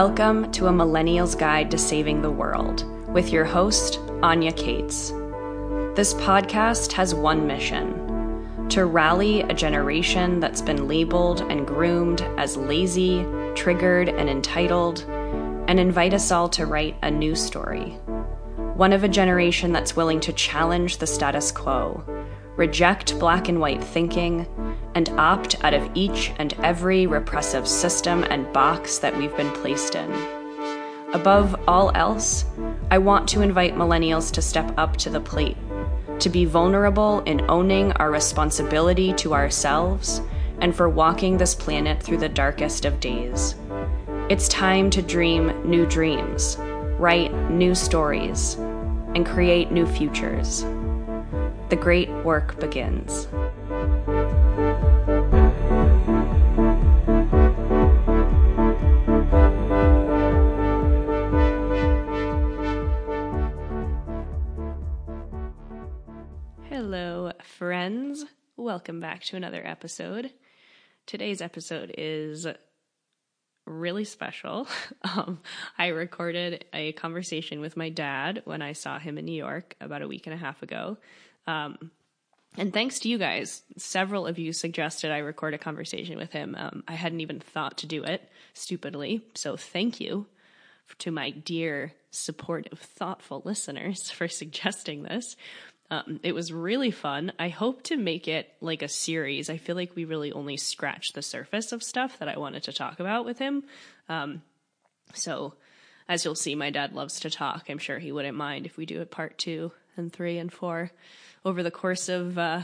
Welcome to a Millennial's Guide to Saving the World with your host, Anya Kaats. This podcast has one mission to rally a generation that's been labeled and groomed as lazy, triggered, and entitled, and invite us all to write a new story. One of a generation that's willing to challenge the status quo, reject black and white thinking, and opt out of each and every repressive system and box that we've been placed in. Above all else, I want to invite millennials to step up to the plate, to be vulnerable in owning our responsibility to ourselves and for walking this planet through the darkest of days. It's time to dream new dreams, write new stories, and create new futures. The great work begins. Welcome back to another episode. Today's episode is really special. Um, I recorded a conversation with my dad when I saw him in New York about a week and a half ago. Um, and thanks to you guys, several of you suggested I record a conversation with him. Um, I hadn't even thought to do it, stupidly. So thank you to my dear, supportive, thoughtful listeners for suggesting this. Um, it was really fun. I hope to make it like a series. I feel like we really only scratched the surface of stuff that I wanted to talk about with him. Um, so, as you'll see, my dad loves to talk. I'm sure he wouldn't mind if we do a part two and three and four over the course of uh,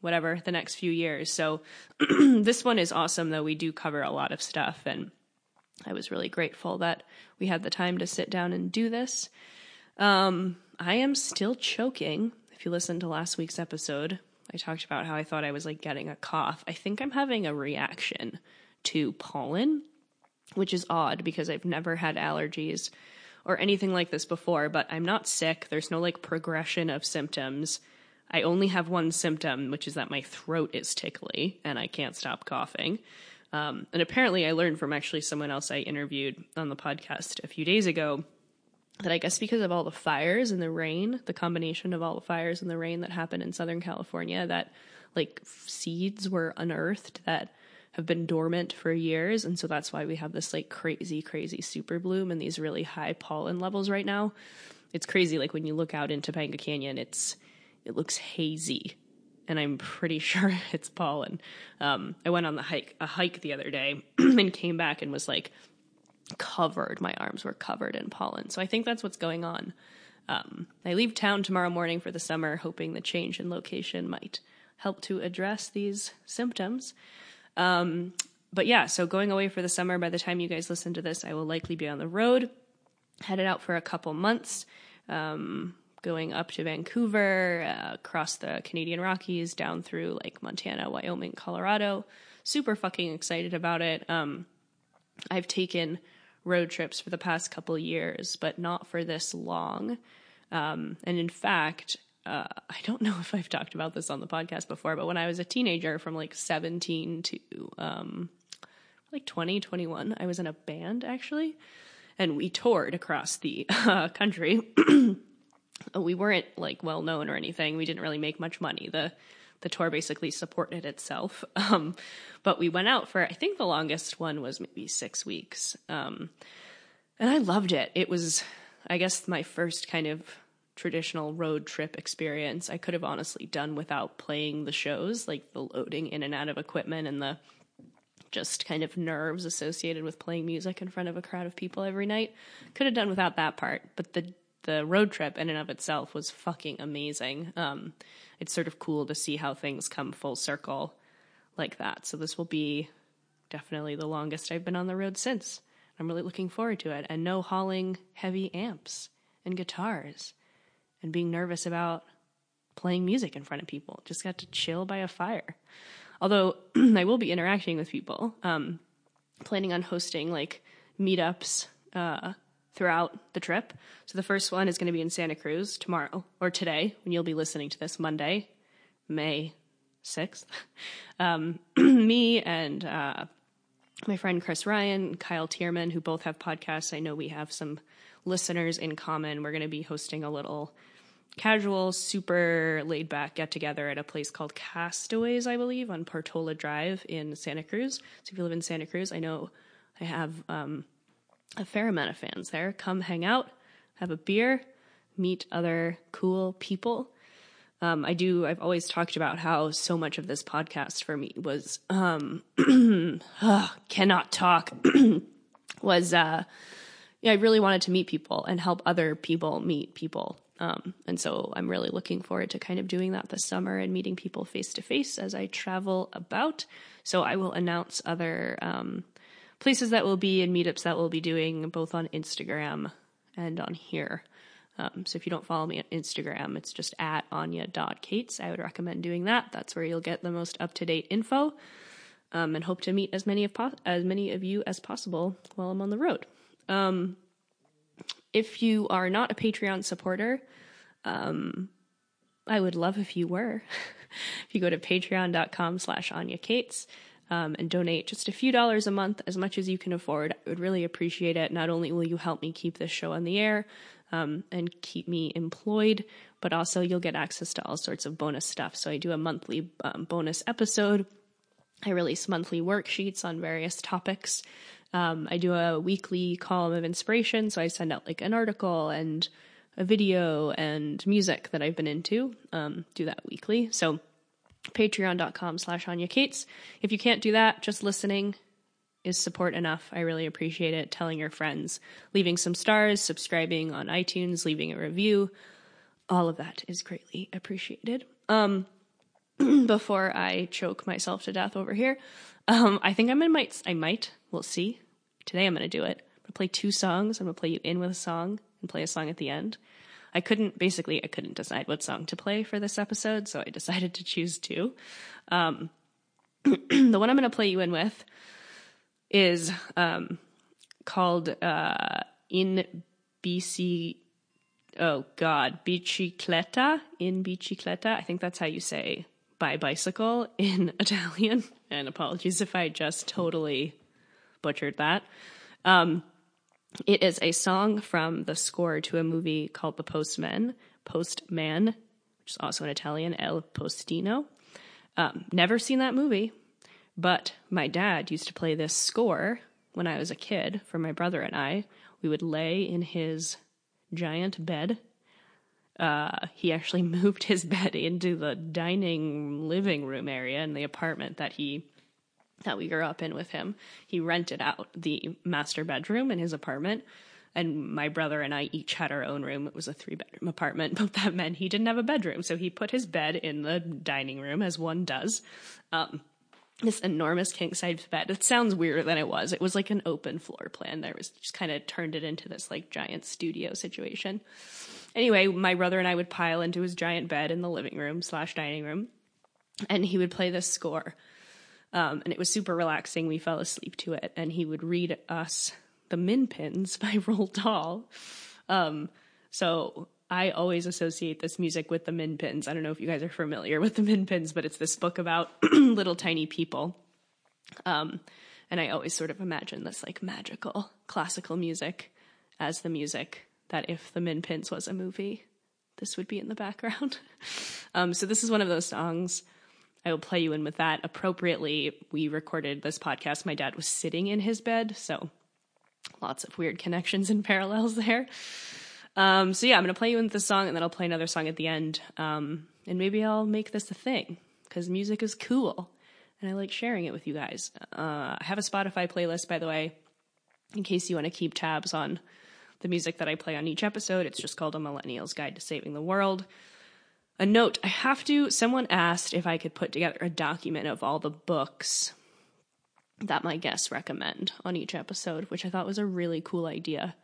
whatever the next few years. So, this one is awesome, though. We do cover a lot of stuff, and I was really grateful that we had the time to sit down and do this. Um, I am still choking you listened to last week's episode, I talked about how I thought I was like getting a cough. I think I'm having a reaction to pollen, which is odd because I've never had allergies or anything like this before, but I'm not sick. There's no like progression of symptoms. I only have one symptom, which is that my throat is tickly and I can't stop coughing. Um, and apparently, I learned from actually someone else I interviewed on the podcast a few days ago that I guess because of all the fires and the rain, the combination of all the fires and the rain that happened in Southern California, that like seeds were unearthed that have been dormant for years. And so that's why we have this like crazy, crazy super bloom and these really high pollen levels right now. It's crazy. Like when you look out into Topanga Canyon, it's, it looks hazy and I'm pretty sure it's pollen. Um, I went on the hike, a hike the other day and came back and was like, covered. My arms were covered in pollen. So I think that's what's going on. Um, I leave town tomorrow morning for the summer, hoping the change in location might help to address these symptoms. Um, but yeah, so going away for the summer, by the time you guys listen to this, I will likely be on the road, headed out for a couple months, um, going up to Vancouver, uh, across the Canadian Rockies, down through like Montana, Wyoming, Colorado. Super fucking excited about it. Um, I've taken road trips for the past couple years, but not for this long. Um, and in fact, uh, I don't know if I've talked about this on the podcast before, but when I was a teenager from like 17 to um, like 20, 21, I was in a band actually, and we toured across the uh, country. we weren't like well known or anything. We didn't really make much money. The the tour basically supported itself. Um, but we went out for, I think the longest one was maybe six weeks. Um, and I loved it. It was, I guess, my first kind of traditional road trip experience. I could have honestly done without playing the shows, like the loading in and out of equipment and the just kind of nerves associated with playing music in front of a crowd of people every night. Could have done without that part, but the the road trip in and of itself was fucking amazing. Um, it's sort of cool to see how things come full circle like that. So this will be definitely the longest I've been on the road since. I'm really looking forward to it. And no hauling heavy amps and guitars and being nervous about playing music in front of people. Just got to chill by a fire. Although I will be interacting with people, um, planning on hosting like meetups uh, throughout the trip. So the first one is going to be in Santa Cruz tomorrow or today when you'll be listening to this Monday, May 6th. Um, me and uh, my friend Chris Ryan, Kyle Tierman, who both have podcasts. I know we have some listeners in common. We're going to be hosting a little casual, super laid back get together at a place called Castaways, I believe, on Portola Drive in Santa Cruz. So if you live in Santa Cruz, I know I have um, a fair amount of fans there. Come hang out, have a beer, meet other cool people. Um, I do. I've always talked about how so much of this podcast for me was um, uh, cannot talk. was uh, yeah, I really wanted to meet people and help other people meet people um, and so I'm really looking forward to kind of doing that this summer and meeting people face to face as I travel about. So I will announce other um, places that we'll be and meetups that we'll be doing both on Instagram and on here. Um, so if you don't follow me on Instagram, it's just at anya.kaats. I would recommend doing that. That's where you'll get the most up to date info. Um, and hope to meet as many of po- as many of you as possible while I'm on the road. Um, if you are not a Patreon supporter, um, I would love if you were. if you go to patreon.com slash Anya Kaats um, and donate just a few dollars a month, as much as you can afford, I would really appreciate it. Not only will you help me keep this show on the air um, and keep me employed, but also you'll get access to all sorts of bonus stuff. So I do a monthly um, bonus episode. I release monthly worksheets on various topics. Um, I do a weekly column of inspiration, so I send out like an article and a video and music that I've been into. Um, do that weekly. So patreon.com slash Anya Kaats. If you can't do that, just listening is support enough. I really appreciate it. Telling your friends, leaving some stars, subscribing on iTunes, leaving a review. All of that is greatly appreciated. Um, before I choke myself to death over here, um, I think I might, I might, we'll see, Today I'm going to do it. I'm going to play two songs. I'm going to play you in with a song and play a song at the end. I couldn't, basically, I couldn't decide what song to play for this episode, so I decided to choose two. Um, the one I'm going to play you in with is um, called uh, In BC. Oh God, bicicletta in bicicletta. I think that's how you say by bicycle in Italian. And apologies if I just totally butchered that. Um, it is a song from the score to a movie called The Postman, Postman, which is also in Italian, El Postino. Um, never seen that movie, but my dad used to play this score when I was a kid for my brother and I. We would lay in his giant bed. Uh, he actually moved his bed into the dining living room area in the apartment that he that we grew up in with him. He rented out the master bedroom in his apartment. And my brother and I each had our own room. It was a three bedroom apartment, but that meant he didn't have a bedroom. So he put his bed in the dining room, as one does. Um, this enormous king size bed. It sounds weirder than it was. It was like an open floor plan. There was just kind of turned it into this like giant studio situation. Anyway, my brother and I would pile into his giant bed in the living room slash dining room, and he would play this score um, and it was super relaxing. We fell asleep to it, and he would read us The Minpins by Roald Dahl. Um, so I always associate this music with the Minpins. I don't know if you guys are familiar with the Minpins, but it's this book about little tiny people. Um, and I always sort of imagine this like magical classical music as the music that if the Minpins was a movie, this would be in the background. um, so this is one of those songs I will play you in with that. Appropriately, we recorded this podcast. My dad was sitting in his bed, so lots of weird connections and parallels there. Um, so yeah, I'm gonna play you in with the song, and then I'll play another song at the end. Um, and maybe I'll make this a thing because music is cool, and I like sharing it with you guys. Uh, I have a Spotify playlist, by the way, in case you want to keep tabs on the music that I play on each episode. It's just called A Millennial's Guide to Saving the World. A note I have to, someone asked if I could put together a document of all the books that my guests recommend on each episode, which I thought was a really cool idea.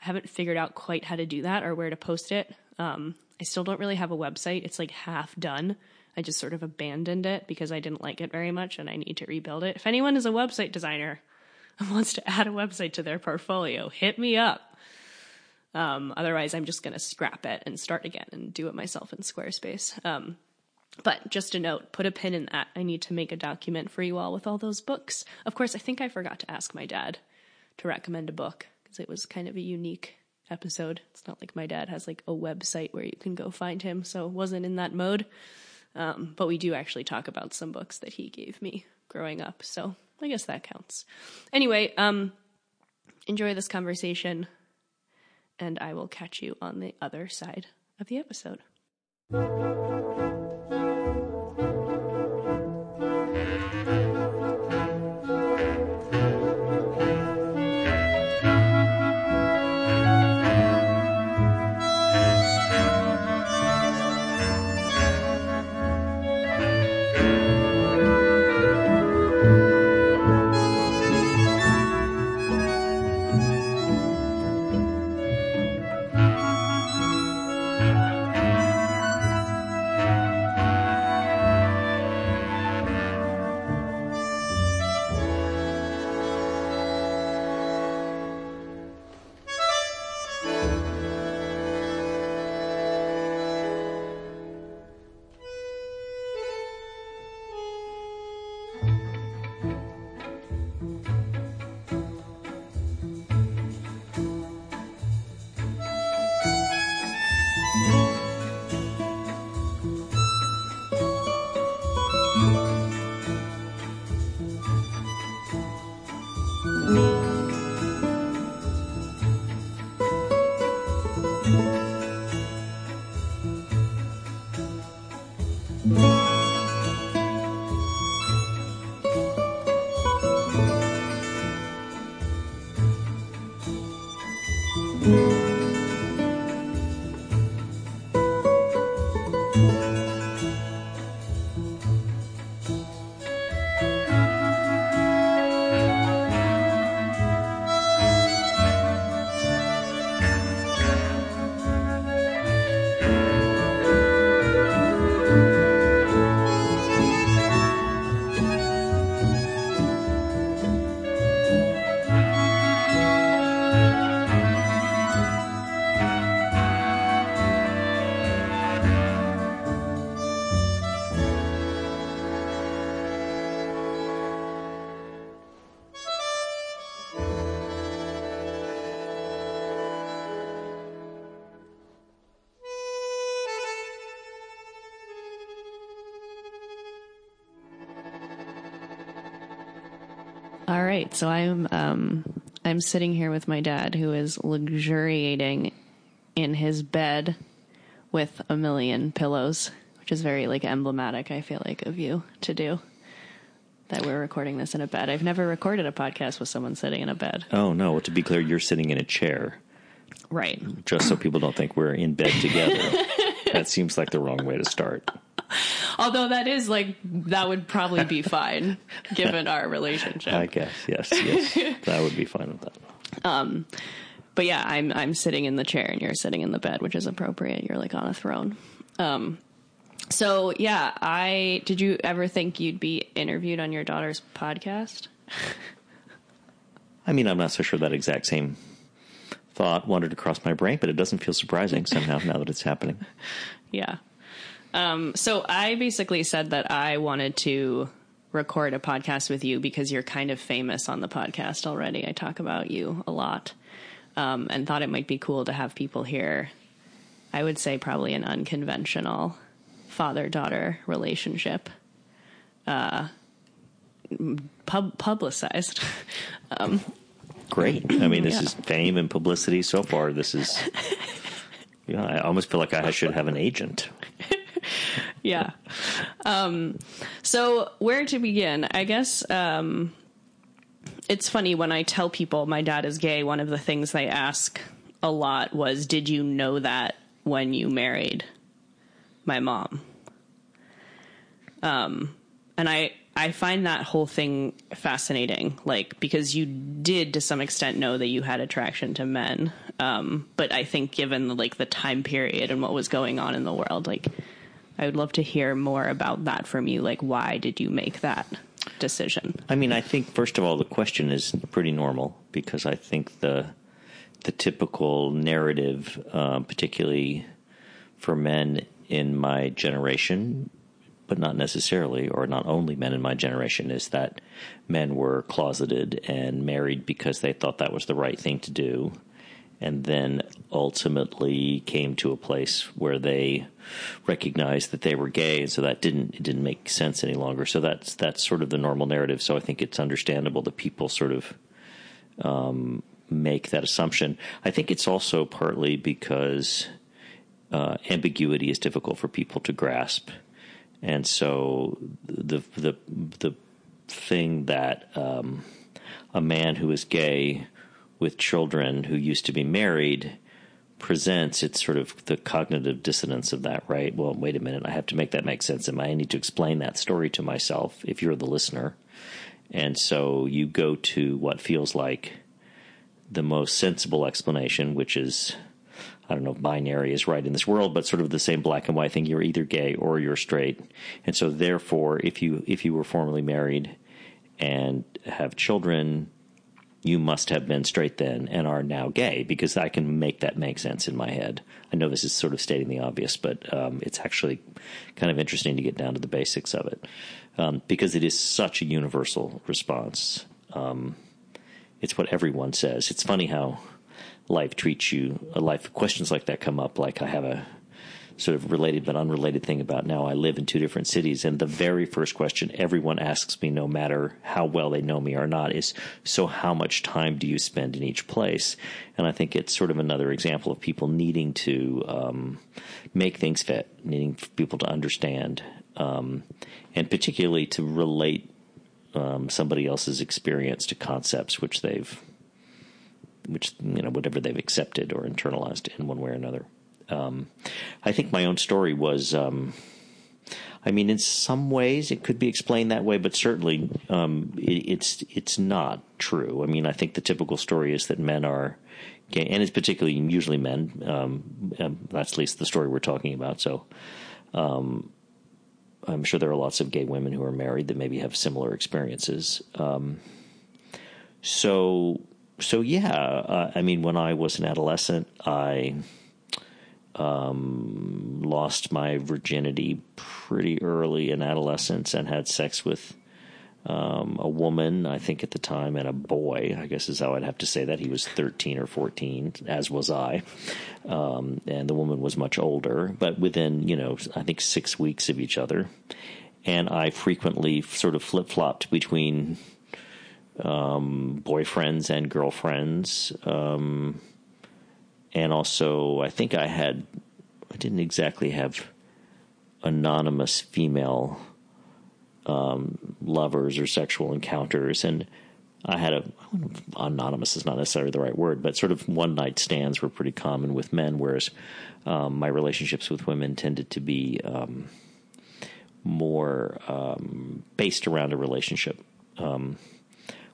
I haven't figured out quite how to do that or where to post it. Um, I still don't really have a website. It's like half done. I just sort of abandoned it because I didn't like it very much and I need to rebuild it. If anyone is a website designer and wants to add a website to their portfolio, hit me up. Um, otherwise, I'm just going to scrap it and start again and do it myself in Squarespace. Um, But just a note, put a pin in that. I need to make a document for you all with all those books. Of course, I think I forgot to ask my dad to recommend a book because it was kind of a unique episode. It's not like my dad has like a website where you can go find him, so wasn't in that mode. Um, but we do actually talk about some books that he gave me growing up, so I guess that counts. Anyway, um, enjoy this conversation, and I will catch you on the other side of the episode. Right, so I'm um, I'm sitting here with my dad, who is luxuriating in his bed with a million pillows, which is very like emblematic. I feel like of you to do that. We're recording this in a bed. I've never recorded a podcast with someone sitting in a bed. Oh no! Well, to be clear, you're sitting in a chair, Right. just so people don't think we're in bed together. that seems like the wrong way to start. Although that is like that would probably be fine given our relationship. I guess yes, yes, that would be fine with that. Um, but yeah, I'm I'm sitting in the chair and you're sitting in the bed, which is appropriate. You're like on a throne. Um, so yeah, I did you ever think you'd be interviewed on your daughter's podcast? I mean, I'm not so sure that exact same thought wandered across my brain, but it doesn't feel surprising somehow now that it's happening. Yeah. Um, so I basically said that I wanted to record a podcast with you because you're kind of famous on the podcast already. I talk about you a lot, um, and thought it might be cool to have people hear. I would say probably an unconventional father daughter relationship, uh, pub- publicized. Great. I mean, this Yeah. is fame and publicity so far. This is. Yeah, I almost feel like I should have an agent. yeah. Um, so where to begin? I guess um, it's funny when I tell people my dad is gay. One of the things they ask a lot was, "Did you know that when you married my mom?" Um, and I I find that whole thing fascinating, like because you did to some extent know that you had attraction to men, um, but I think given like the time period and what was going on in the world, like I would love to hear more about that from you. Like, why did you make that decision? I mean, I think first of all, the question is pretty normal because I think the the typical narrative, uh, particularly for men in my generation, but not necessarily, or not only men in my generation, is that men were closeted and married because they thought that was the right thing to do, and then ultimately came to a place where they recognized that they were gay, and so that didn't it didn't make sense any longer. So that's that's sort of the normal narrative. So I think it's understandable that people sort of um, make that assumption. I think it's also partly because uh, ambiguity is difficult for people to grasp, and so the the the thing that um, a man who is gay with children who used to be married presents it's sort of the cognitive dissonance of that right? Well wait a minute i have to make that make sense. And i need to explain that story to myself if you're the listener? And so you go to what feels like the most sensible explanation which is I don't know if binary is right in this world, but sort of the same black and white thing. You're either gay or you're straight, and so therefore, if you if you were formerly married and have children, you must have been straight then and are now gay because I can make that make sense in my head. I know this is sort of stating the obvious, but um, it's actually kind of interesting to get down to the basics of it um, because it is such a universal response. Um, it's what everyone says. It's funny how life treats you. Life questions like that come up. Like I have a sort of related but unrelated thing about now I live in two different cities. And the very first question everyone asks me, no matter how well they know me or not, is so how much time do you spend in each place? And I think it's sort of another example of people needing to um, make things fit, needing people to understand, um, and particularly to relate um, somebody else's experience to concepts which they've which you know whatever they've accepted or internalized in one way or another. Um, I think my own story was. Um, I mean, in some ways, it could be explained that way, but certainly um, it, it's it's not true. I mean, I think the typical story is that men are gay, and it's particularly usually men. Um, um, that's at least the story we're talking about. So, um, I'm sure there are lots of gay women who are married that maybe have similar experiences. Um, so, so yeah, uh, I mean, when I was an adolescent, I um, lost my virginity pretty early in adolescence and had sex with um, a woman, I think at the time, and a boy. I guess is how I'd have to say that. He was 13 or 14, as was I. Um, and the woman was much older, but within, you know, I think six weeks of each other. And I frequently sort of flip flopped between um, boyfriends and girlfriends. Um, and also I think I had I didn't exactly have anonymous female um, lovers or sexual encounters, and I had a anonymous is not necessarily the right word, but sort of one night stands were pretty common with men, whereas um, my relationships with women tended to be um, more um, based around a relationship.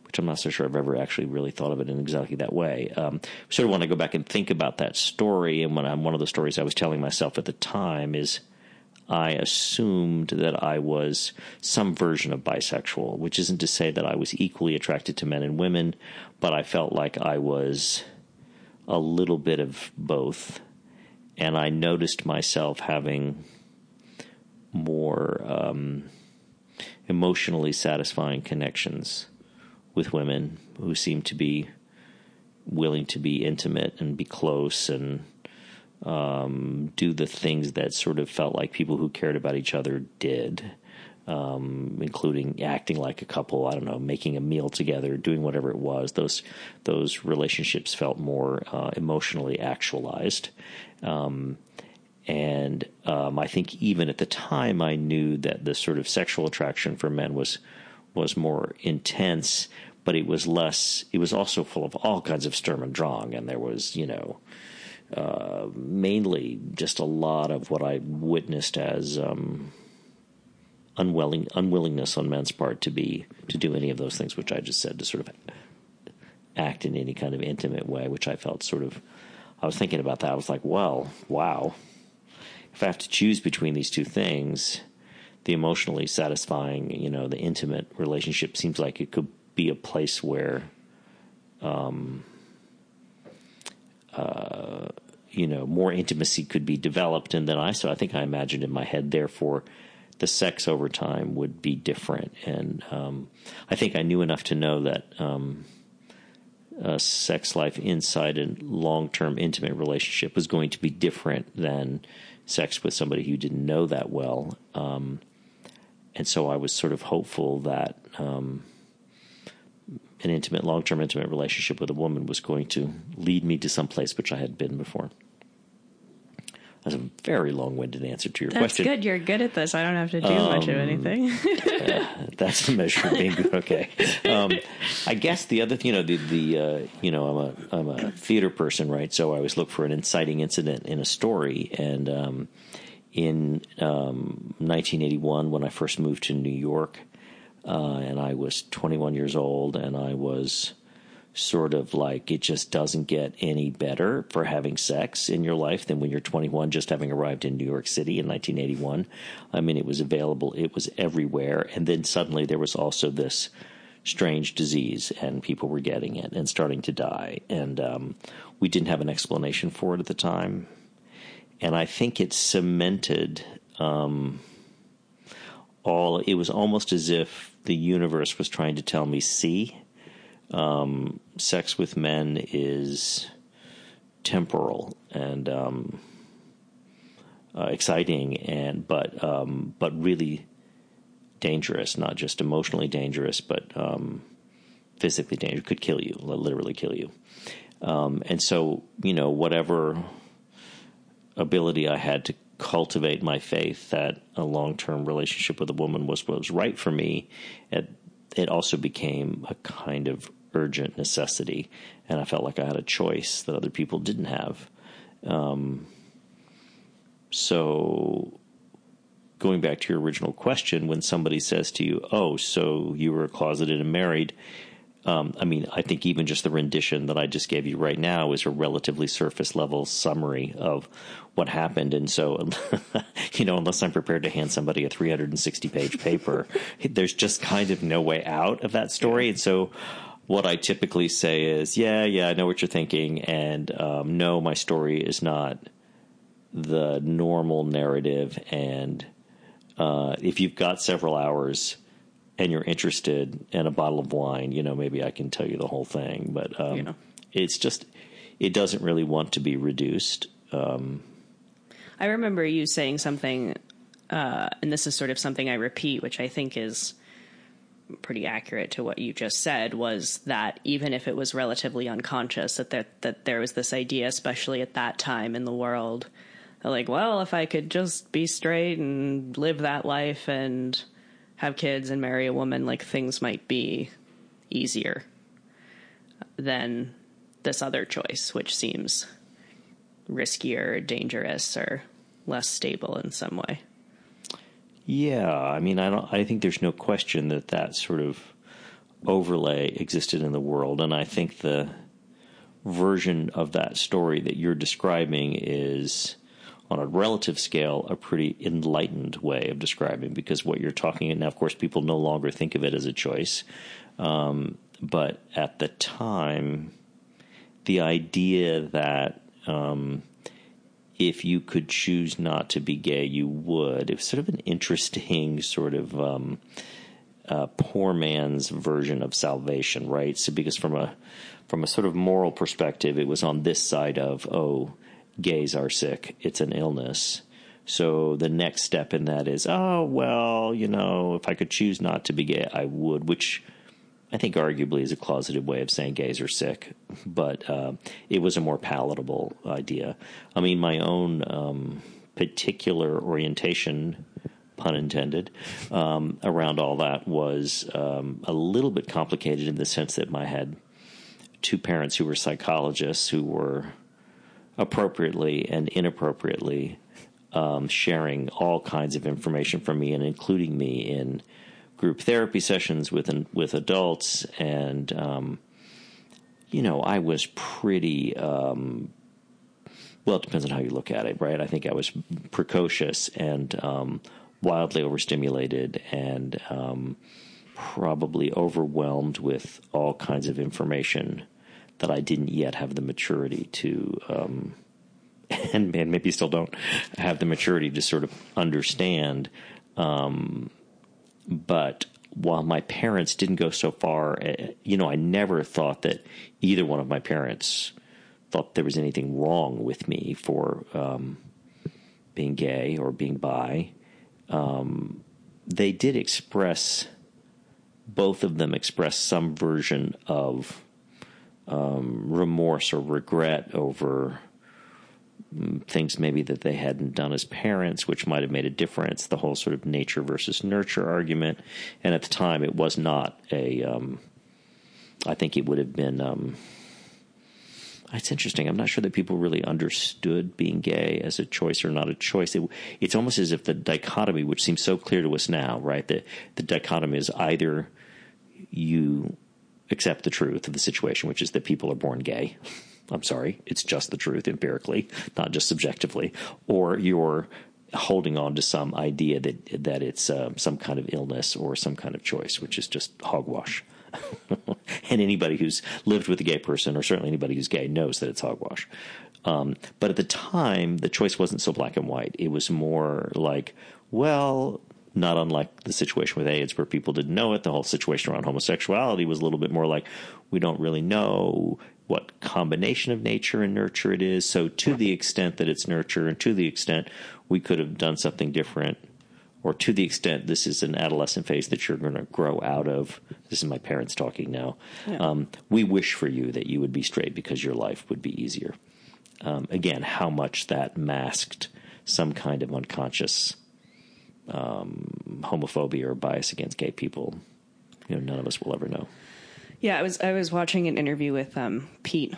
Which I'm not so sure I've ever actually really thought of it in exactly that way. Um, sort of want to go back and think about that story. And when I'm one of the stories I was telling myself at the time is I assumed that I was some version of bisexual, which isn't to say that I was equally attracted to men and women, but I felt like I was a little bit of both. And I noticed myself having more um, emotionally satisfying connections with women who seemed to be willing to be intimate and be close and um, do the things that sort of felt like people who cared about each other did, um, including acting like a couple. I don't know, making a meal together, doing whatever it was. Those those relationships felt more uh, emotionally actualized. Um, and um, I think even at the time, I knew that the sort of sexual attraction for men was was more intense but it was less. It was also full of all kinds of Sturm und Drang, and there was, you know, uh, mainly just a lot of what I witnessed as um, unwilling unwillingness on men's part to be to do any of those things, which I just said to sort of act in any kind of intimate way, which I felt sort of. I was thinking about that. I was like, well, wow. If I have to choose between these two things, the emotionally satisfying, you know, the intimate relationship seems like it could be a place where, um, uh, you know, more intimacy could be developed. And then I, so I think I imagined in my head, therefore, the sex over time would be different. And um, I think I knew enough to know that um, a sex life inside a long term intimate relationship was going to be different than sex with somebody who didn't know that well. Um, and so I was sort of hopeful that um, an intimate, long term intimate relationship with a woman was going to lead me to some place which I had been before. That's a very long winded answer to your That's question. good. You're good at this. I don't have to do much of Um, anything. That's the measure of being good. Okay. Um, I guess the other, thing you know, the the uh, you know, I'm a I'm a theater person, right? So I always look for an inciting incident in a story, and um, in um, 1981, when I first moved to New York, uh, and I was 21 years old, and I was sort of like it just doesn't get any better for having sex in your life than when you're 21 just having arrived in New York City in 1981 I mean it was available it was everywhere and then suddenly there was also this strange disease and people were getting it and starting to die and um, we didn't have an explanation for it at the time. And I think it cemented um, all it was almost as if the universe was trying to tell me see um, sex with men is temporal and um, uh, exciting and but um, but really dangerous not just emotionally dangerous but um, physically dangerous could kill you literally kill you. Um, and so you know whatever ability I had to cultivate my faith that a long term relationship with a woman was what was right for me it it also became a kind of urgent necessity, and I felt like I had a choice that other people didn't have. Um, so, going back to your original question, when somebody says to you, "Oh, so you were closeted and married," um, I mean, I think even just the rendition that I just gave you right now is a relatively surface level summary of what happened. And so, you know, unless I'm prepared to hand somebody a 360 page paper, there's just kind of no way out of that story. And so, what I typically say is, yeah, yeah, I know what you're thinking. And um, no, my story is not the normal narrative. And uh, if you've got several hours and you're interested in a bottle of wine, you know, maybe I can tell you the whole thing. But um, Yeah. it's just, it doesn't really want to be reduced. Um, I remember you saying something, uh, and this is sort of something I repeat, which I think is pretty accurate to what you just said, was that even if it was relatively unconscious, that there, that there was this idea, especially at that time in the world, like, well, if I could just be straight and live that life and have kids and marry a woman, like things might be easier than this other choice, which seems riskier, dangerous, or less stable in some way. Yeah, I mean, I don't. I think there's no question that that sort of overlay existed in the world, and I think the version of that story that you're describing is, on a relative scale, a pretty enlightened way of describing because what you're talking. Now, of course, people no longer think of it as a choice, um, but at the time, the idea that um, if you could choose not to be gay, you would. It was sort of an interesting sort of um, uh, poor man's version of salvation, right? So because from a from a sort of moral perspective, it was on this side of oh, gays are sick; it's an illness. So the next step in that is oh well, you know, if I could choose not to be gay, I would, which. I think arguably is a closeted way of saying gays are sick, but uh, it was a more palatable idea. I mean, my own um, particular orientation, pun intended, um, around all that was um, a little bit complicated in the sense that I had two parents who were psychologists who were appropriately and inappropriately um, sharing all kinds of information from me and including me in group therapy sessions with with adults, and um, you know, I was pretty. Um, well, it depends on how you look at it, right? I think I was precocious and um, wildly overstimulated, and um, probably overwhelmed with all kinds of information that I didn't yet have the maturity to. Um, and, and maybe still don't have the maturity to sort of understand Um, but while my parents didn't go so far, eh, you know, I never thought that either one of my parents thought there was anything wrong with me for um, being gay or being bi. Um, they did express, both of them expressed some version of um, remorse or regret over mm, things maybe that they hadn't done as parents, which might have made a difference. The whole sort of nature versus nurture argument, and at the time, it was not a. Um, I think it would have been. Um, it's interesting. I'm not sure that people really understood being gay as a choice or not a choice. It, it's almost as if the dichotomy, which seems so clear to us now, right? The the dichotomy is either you accept the truth of the situation, which is that people are born gay. I'm sorry, it's just the truth empirically, not just subjectively, or you're holding on to some idea that that it's uh, some kind of illness or some kind of choice, which is just hogwash. and anybody who's lived with a gay person, or certainly anybody who's gay, knows that it's hogwash. Um, but at the time, the choice wasn't so black and white. It was more like, well, not unlike the situation with AIDS, where people didn't know it. The whole situation around homosexuality was a little bit more like, we don't really know what combination of nature and nurture it is. So, to the extent that it's nurture, and to the extent we could have done something different, or to the extent this is an adolescent phase that you're going to grow out of, this is my parents talking now. Yeah. Um, we wish for you that you would be straight because your life would be easier. Um, again, how much that masked some kind of unconscious um, homophobia or bias against gay people, you know, none of us will ever know. Yeah, I was I was watching an interview with um, Pete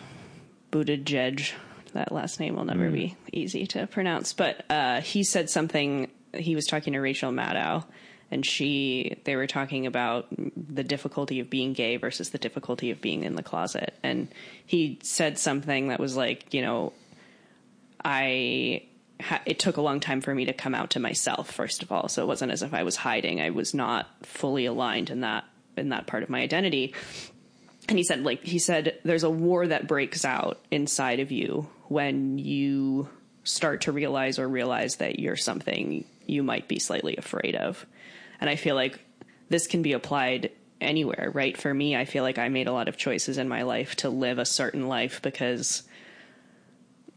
Buttigieg. That last name will never mm. be easy to pronounce, but uh, he said something. He was talking to Rachel Maddow, and she they were talking about the difficulty of being gay versus the difficulty of being in the closet, and he said something that was like, you know, I it took a long time for me to come out to myself first of all. So it wasn't as if i was hiding. I was not fully aligned in that in that part of my identity. And he said like he said there's a war that breaks out inside of you when you start to realize or realize that you're something you might be slightly afraid of. And i feel like this can be applied anywhere right? For me i feel like i made a lot of choices in my life to live a certain life because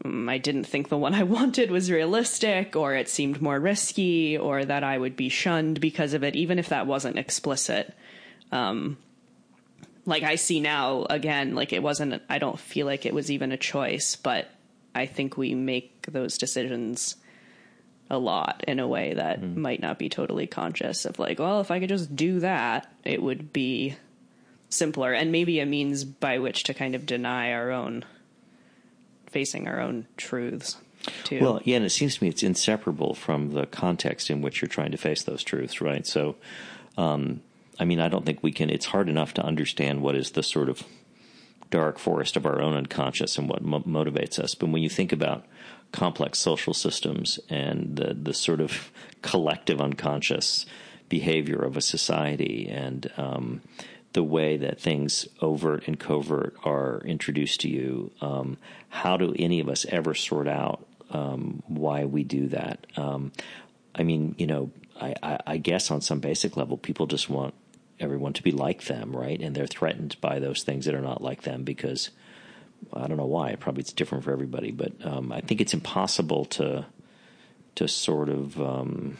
I didn't think the one I wanted was realistic, or it seemed more risky, or that I would be shunned because of it, even if that wasn't explicit. Um, like I see now, again, like it wasn't, I don't feel like it was even a choice, but I think we make those decisions a lot in a way that mm. might not be totally conscious of like, well, if I could just do that, it would be simpler and maybe a means by which to kind of deny our own facing our own truths. Too. Well, yeah, and it seems to me it's inseparable from the context in which you're trying to face those truths, right? So, um, I mean, I don't think we can. It's hard enough to understand what is the sort of dark forest of our own unconscious and what mo- motivates us. But when you think about complex social systems and the the sort of collective unconscious behavior of a society and um, the way that things overt and covert are introduced to you. Um, how do any of us ever sort out um, why we do that? Um, I mean, you know, I, I, I, guess on some basic level, people just want everyone to be like them, right? And they're threatened by those things that are not like them because I don't know why. Probably it's different for everybody, but um, I think it's impossible to to sort of um,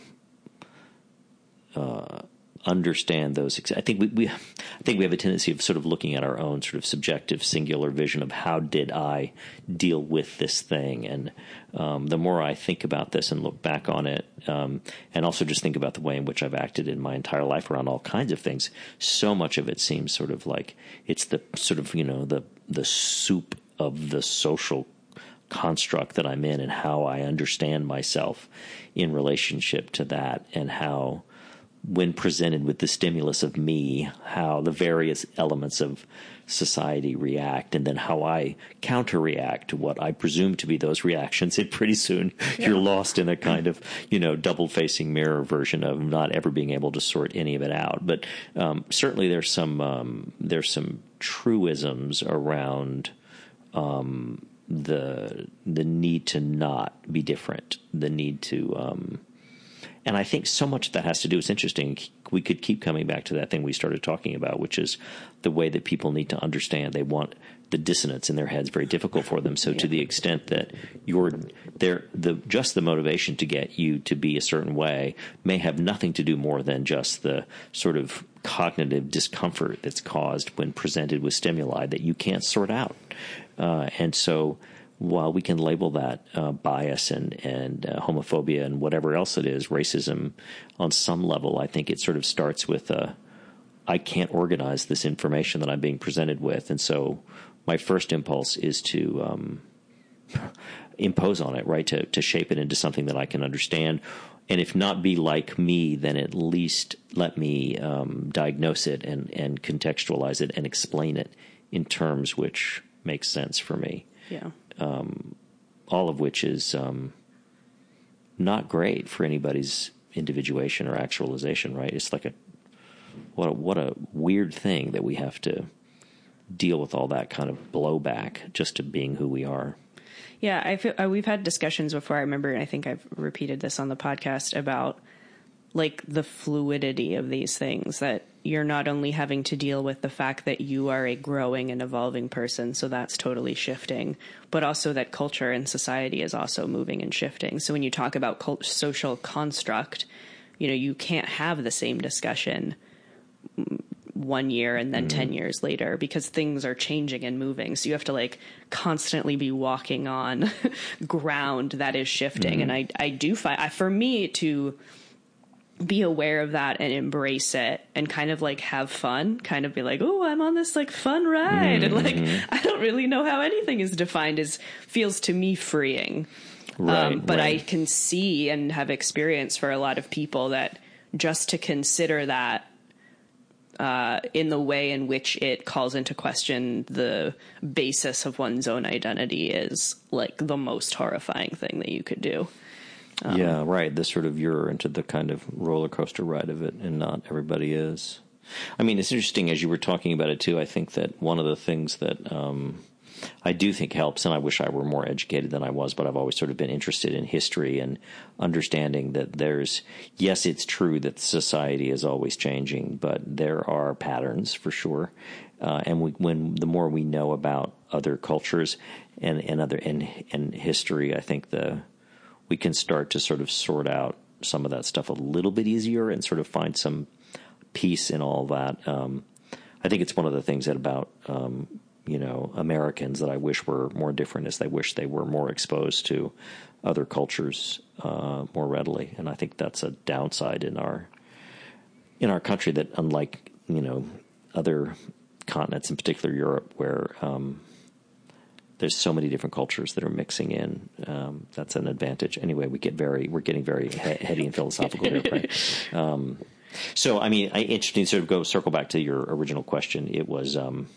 uh, understand those. I think we, we, I think we have a tendency of sort of looking at our own sort of subjective, singular vision of how did I deal with this thing, and um, the more I think about this and look back on it, um, and also just think about the way in which I've acted in my entire life around all kinds of things, so much of it seems sort of like it's the sort of you know the the soup of the social construct that I'm in and how I understand myself in relationship to that and how when presented with the stimulus of me, how the various elements of society react, and then how I counter react to what I presume to be those reactions. And pretty soon yeah. you're lost in a kind of, you know, double facing mirror version of not ever being able to sort any of it out. But um, certainly there's some, um, there's some truisms around. Um, the the need to not be different, the need to um, and I think so much of that has to do. It's interesting. We could keep coming back to that thing we started talking about, which is the way that people need to understand. They want the dissonance in their heads very difficult for them. So yeah. to the extent that you're there, the just the motivation to get you to be a certain way may have nothing to do more than just the sort of cognitive discomfort that's caused when presented with stimuli that you can't sort out. Uh, and so while we can label that uh, bias and and uh, homophobia and whatever else it is, racism on some level, I think it sort of starts with uh, I can't organize this information that I'm being presented with, and so my first impulse is to um, impose on it, right? To to shape it into something that I can understand, and if not be like me, then at least let me um, diagnose it and and contextualize it and explain it in terms which make sense for me. Yeah. Um, all of which is um, not great for anybody's individuation or actualization, right? It's like a what a, what a weird thing that we have to deal with all that kind of blowback just to being who we are. Yeah, I feel uh, we've had discussions before. I remember, and I think I've repeated this on the podcast about like the fluidity of these things that you're not only having to deal with the fact that you are a growing and evolving person, so that's totally shifting, but also that culture and society is also moving and shifting. So when you talk about cult- social construct, you know, you can't have the same discussion one year and then mm. 10 years later because things are changing and moving. So you have to like constantly be walking on ground that is shifting. Mm. And I, I do find, I, for me to be aware of that and embrace it and kind of like have fun, kind of be like, oh, I'm on this like fun ride. Mm. And like, mm-hmm. I don't really know how anything is defined as feels to me freeing. Right, um, but right. I can see and have experience for a lot of people that just to consider that uh, in the way in which it calls into question the basis of one's own identity is like the most horrifying thing that you could do. Um, yeah, right. This sort of you're into the kind of roller coaster ride of it, and not everybody is. I mean, it's interesting as you were talking about it too. I think that one of the things that um, I do think helps, and I wish I were more educated than I was, but I've always sort of been interested in history and understanding that there's, yes, it's true that society is always changing, but there are patterns for sure. Uh, and we, when the more we know about other cultures and, and other and, and history, I think the we can start to sort of sort out some of that stuff a little bit easier and sort of find some peace in all that. Um, I think it's one of the things that about um, you know Americans that I wish were more different is they wish they were more exposed to other cultures uh, more readily, and I think that's a downside in our in our country that unlike you know other continents, in particular Europe, where um, there's so many different cultures that are mixing in. Um, that's an advantage. Anyway, we get very we're getting very he- heady and philosophical here. Right? Um, so, I mean, I, interesting sort of go circle back to your original question. It was um,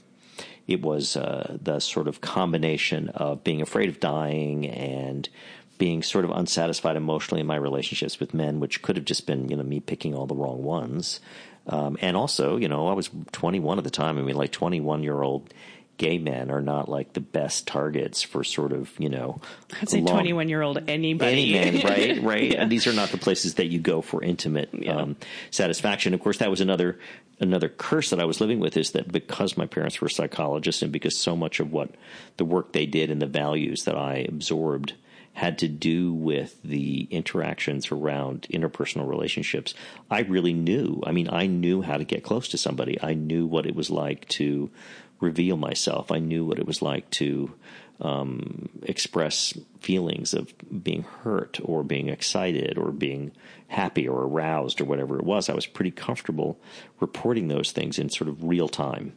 it was uh, the sort of combination of being afraid of dying and being sort of unsatisfied emotionally in my relationships with men, which could have just been, you know, me picking all the wrong ones. Um, and also, you know, I was 21 at the time. I mean, like 21 year old gay men are not like the best targets for sort of you know I'd say twenty one year old anybody any man right right yeah. and these are not the places that you go for intimate yeah. um, satisfaction of course that was another another curse that I was living with is that because my parents were psychologists and because so much of what the work they did and the values that I absorbed had to do with the interactions around interpersonal relationships. I really knew. I mean, I knew how to get close to somebody. I knew what it was like to reveal myself. I knew what it was like to um, express feelings of being hurt or being excited or being happy or aroused or whatever it was. I was pretty comfortable reporting those things in sort of real time,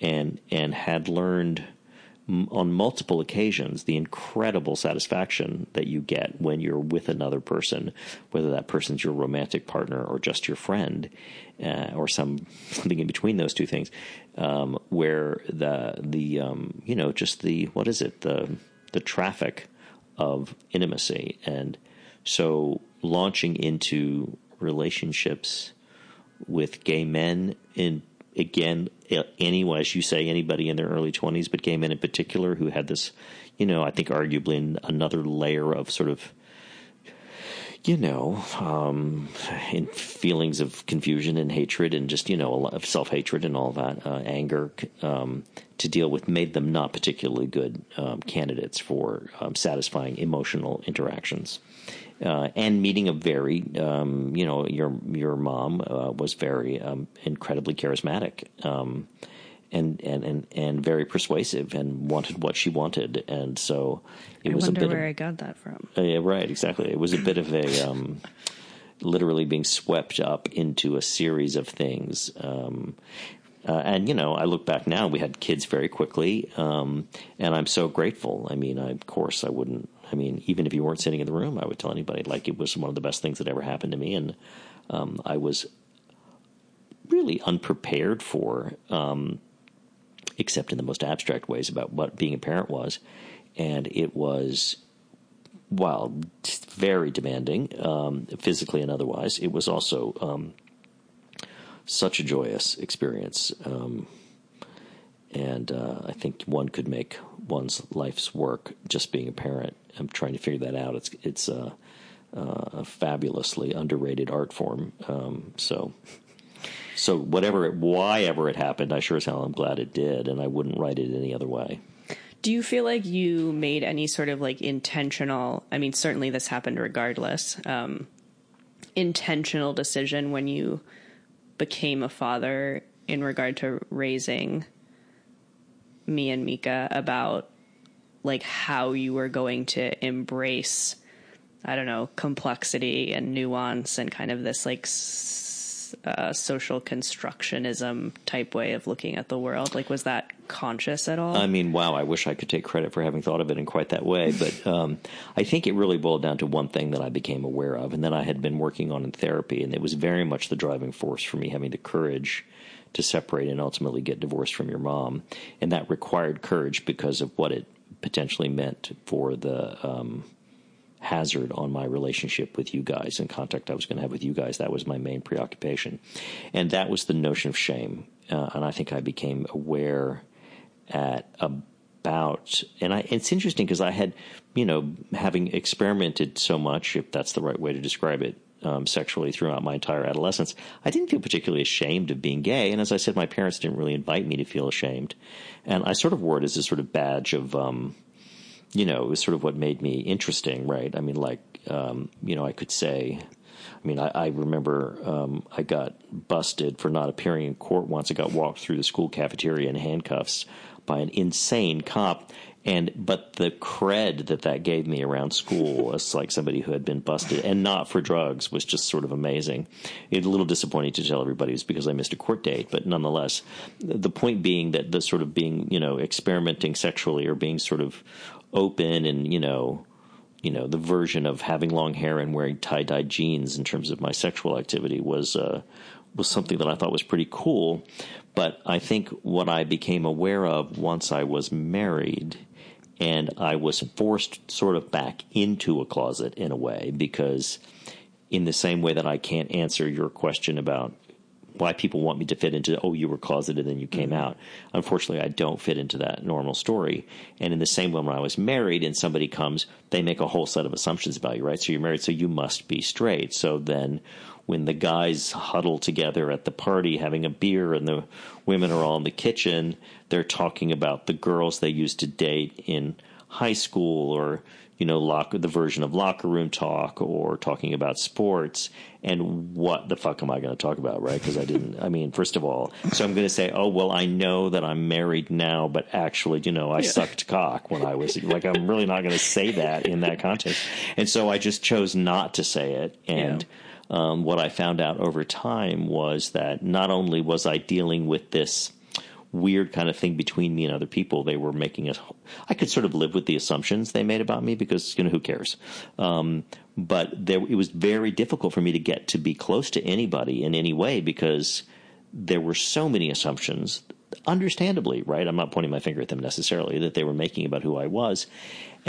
and and had learned on multiple occasions the incredible satisfaction that you get when you're with another person, whether that person's your romantic partner or just your friend, uh, or some something in between those two things, um, where the the um, you know just the what is it? The the traffic of intimacy. And so launching into relationships with gay men in again, anyone, as you say, anybody in their early 20s, but gay men in particular who had this, you know, I think arguably another layer of sort of, you know, um, in feelings of confusion and hatred and just, you know, a lot of self hatred and all that, uh, anger um, to deal with made them not particularly good um, candidates for um, satisfying emotional interactions. Uh, and meeting a very, um, you know, your your mom uh, was very um, incredibly charismatic and, and, and, and very persuasive and wanted what she wanted. And so it I was a wonder bit where of, I got that from. uh, yeah, right, exactly. It was a bit of a um, literally being swept up into a series of things. Um, uh, and you know, I look back now. We had kids very quickly, um, and I'm so grateful. I mean, I, of course, I wouldn't. I mean, even if you weren't sitting in the room, I would tell anybody like it was one of the best things that ever happened to me, and um, I was really unprepared for um, except in the most abstract ways about what being a parent was. And it was, well, very demanding, um, physically and otherwise. It was also um, such a joyous experience. Um, and uh, I think one could make one's life's work just being a parent. I'm trying to figure that out. It's it's uh, uh, a fabulously underrated art form. Um, so so whatever, it, why ever it happened, I sure as hell am glad it did, and I wouldn't write it any other way. Do you feel like you made any sort of like intentional? I mean, certainly this happened regardless. Um, intentional decision when you became a father in regard to raising me and Mika about like how you were going to embrace, I don't know, complexity and nuance and kind of this like uh, social constructionism type way of looking at the world? Like, was that conscious at all? I mean, wow, I wish I could take credit for having thought of it in quite that way. But um, I think it really boiled down to one thing that I became aware of, and then I had been working on in therapy, and it was very much the driving force for me having the courage to separate and ultimately get divorced from your mom. And that required courage because of what it potentially meant for the. Um, hazard on my relationship with you guys and contact I was going to have with you guys. That was my main preoccupation. And that was the notion of shame. Uh, and I think I became aware at about, and I, it's interesting because I had, you know, having experimented so much, if that's the right way to describe it, um, sexually throughout my entire adolescence, I didn't feel particularly ashamed of being gay. And as I said, my parents didn't really invite me to feel ashamed. And I sort of wore it as a sort of badge of, um, you know, it was sort of what made me interesting, right? I mean, like, um, you know, I could say, I mean, I, I remember um, I got busted for not appearing in court once. I got walked through the school cafeteria in handcuffs by an insane cop. And but the cred that that gave me around school as like somebody who had been busted and not for drugs was just sort of amazing. It's a little disappointing to tell everybody was because I missed a court date, but nonetheless, the point being that the sort of being you know experimenting sexually or being sort of open and you know you know the version of having long hair and wearing tie dye jeans in terms of my sexual activity was uh, was something that I thought was pretty cool. But I think what I became aware of once I was married and I was forced sort of back into a closet in a way because in the same way that I can't answer your question about why people want me to fit into oh you were closeted and then you came mm-hmm. out unfortunately i don't fit into that normal story and in the same way when i was married and somebody comes they make a whole set of assumptions about you right so you're married so you must be straight so then when the guys huddle together at the party having a beer and the women are all in the kitchen they're talking about the girls they used to date in high school or you know, locker the version of locker room talk or talking about sports. And what the fuck am I going to talk about, right? Because I didn't. I mean, first of all, so I'm going to say, oh well, I know that I'm married now, but actually, you know, I yeah. sucked cock when I was like, I'm really not going to say that in that context. And so I just chose not to say it. And yeah. um, what I found out over time was that not only was I dealing with this weird kind of thing between me and other people. They were making it. I could sort of live with the assumptions they made about me because you know who cares. Um, but there, it was very difficult for me to get to be close to anybody in any way because there were so many assumptions understandably, right? I'm not pointing my finger at them necessarily, that they were making about who I was.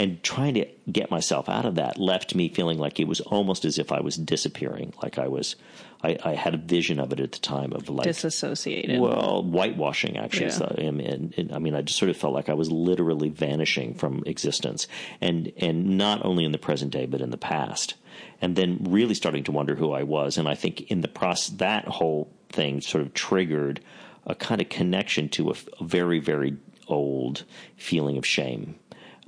And trying to get myself out of that left me feeling like it was almost as if I was disappearing. Like I was, I, I had a vision of it at the time of like. Disassociated. Well, whitewashing actually. Yeah. the- and, and, and, I mean, I just sort of felt like I was literally vanishing from existence, and and not only in the present day but in the past, and then really starting to wonder who I was. And I think in the process, that whole thing sort of triggered a kind of connection to a very very old feeling of shame.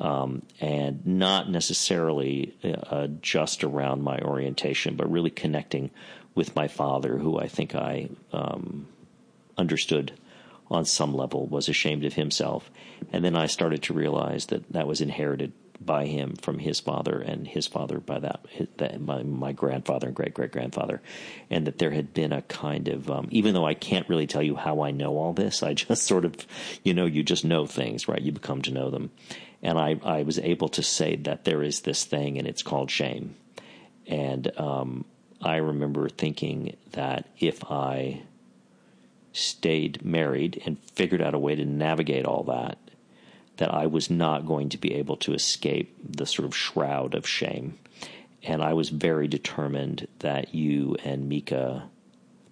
Um, and not necessarily uh, just around my orientation, but really connecting with my father, who I think I um, understood on some level, was ashamed of himself. And then I started to realize that that was inherited by him from his father and his father by that, that my, my grandfather and great great grandfather. And that there had been a kind of, um, even though I can't really tell you how I know all this, I just sort of, you know, you just know things, right? You become to know them. And I, I was able to say that there is this thing and it's called shame. And um, I remember thinking that if I stayed married and figured out a way to navigate all that, that I was not going to be able to escape the sort of shroud of shame. And I was very determined that you and Mika,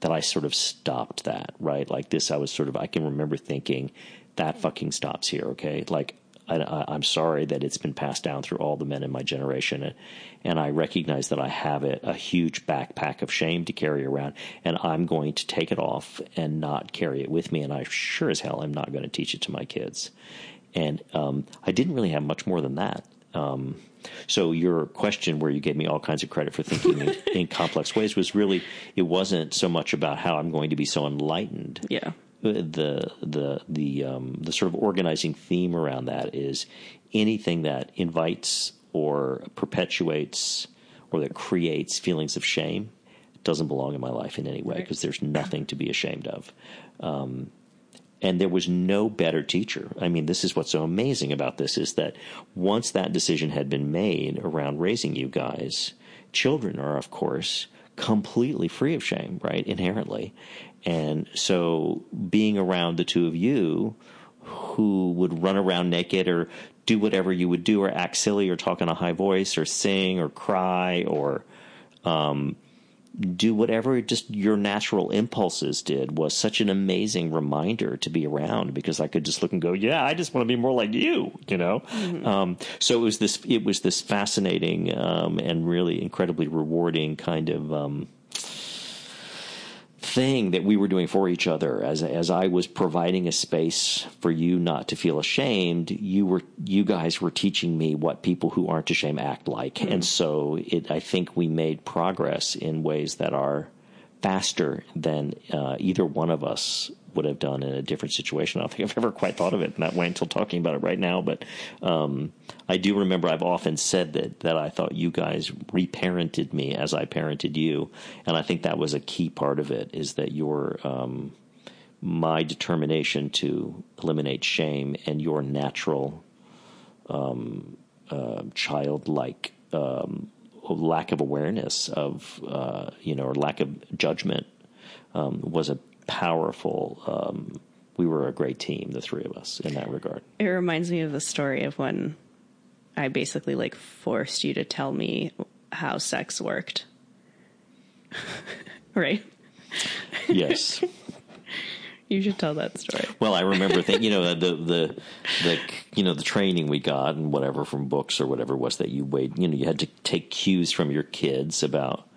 that I sort of stopped that, right? Like this, I was sort of, I can remember thinking, that fucking stops here, okay? Like, I, I, I'm sorry that it's been passed down through all the men in my generation, and, and I recognize that I have it, a huge backpack of shame to carry around, and I'm going to take it off and not carry it with me, and I sure as hell am not going to teach it to my kids. And um, I didn't really have much more than that. Um, so your question, where you gave me all kinds of credit for thinking in, in complex ways, was really it wasn't so much about how I'm going to be so enlightened Yeah. The the the um, the sort of organizing theme around that is anything that invites or perpetuates or that creates feelings of shame doesn't belong in my life in any way Right. because there's nothing to be ashamed of. Um, and there was no better teacher. I mean, this is what's so amazing about this is that once that decision had been made around raising you guys, children are, of course, completely free of shame, right? Inherently. And so being around the two of you who would run around naked or do whatever you would do or act silly or talk in a high voice or sing or cry or um, do whatever just your natural impulses did was such an amazing reminder to be around because I could just look and go, yeah, I just want to be more like you, you know. Um, so it was this, it was this fascinating um, and really incredibly rewarding kind of. Um, thing that we were doing for each other. As as I was providing a space for you not to feel ashamed you were you guys were teaching me what people who aren't ashamed act like. And so it I think we made progress in ways that are faster than uh, either one of us would have done in a different situation. I don't think I've ever quite thought of it in that way until talking about it right now. But um, I do remember I've often said that that I thought you guys reparented me as I parented you, and I think that was a key part of it. Is that your um, my determination to eliminate shame and your natural um, uh, childlike um, lack of awareness of uh, you know or lack of judgment um, was a powerful. Um, we were a great team, the three of us, in that regard. It reminds me of the story of when I basically like forced you to tell me how sex worked. right? Yes. You should tell that story. Well, I remember thinking, you know, the, the, the, you know, the training we got and whatever from books or whatever was that you wait, you know, you had to take cues from your kids about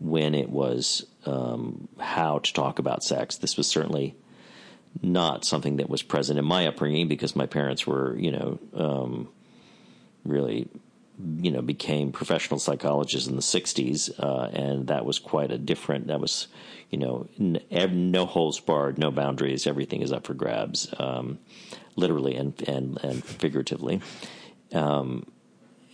when it was, um, how to talk about sex. This was certainly not something that was present in my upbringing because my parents were, you know, um, really, you know, became professional psychologists in the '60s, uh, and that was quite a different. That was, you know, n- no holes barred, no boundaries. Everything is up for grabs, um, literally and and and figuratively. Um,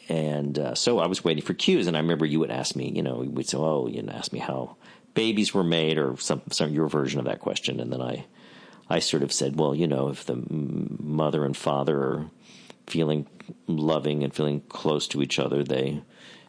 and uh, so I was waiting for cues, and I remember you would ask me, you know, we'd say, "Oh, you know, ask me how babies were made," or some some your version of that question, and then I, I sort of said, "Well, you know, if the mother and father are feeling loving and feeling close to each other, they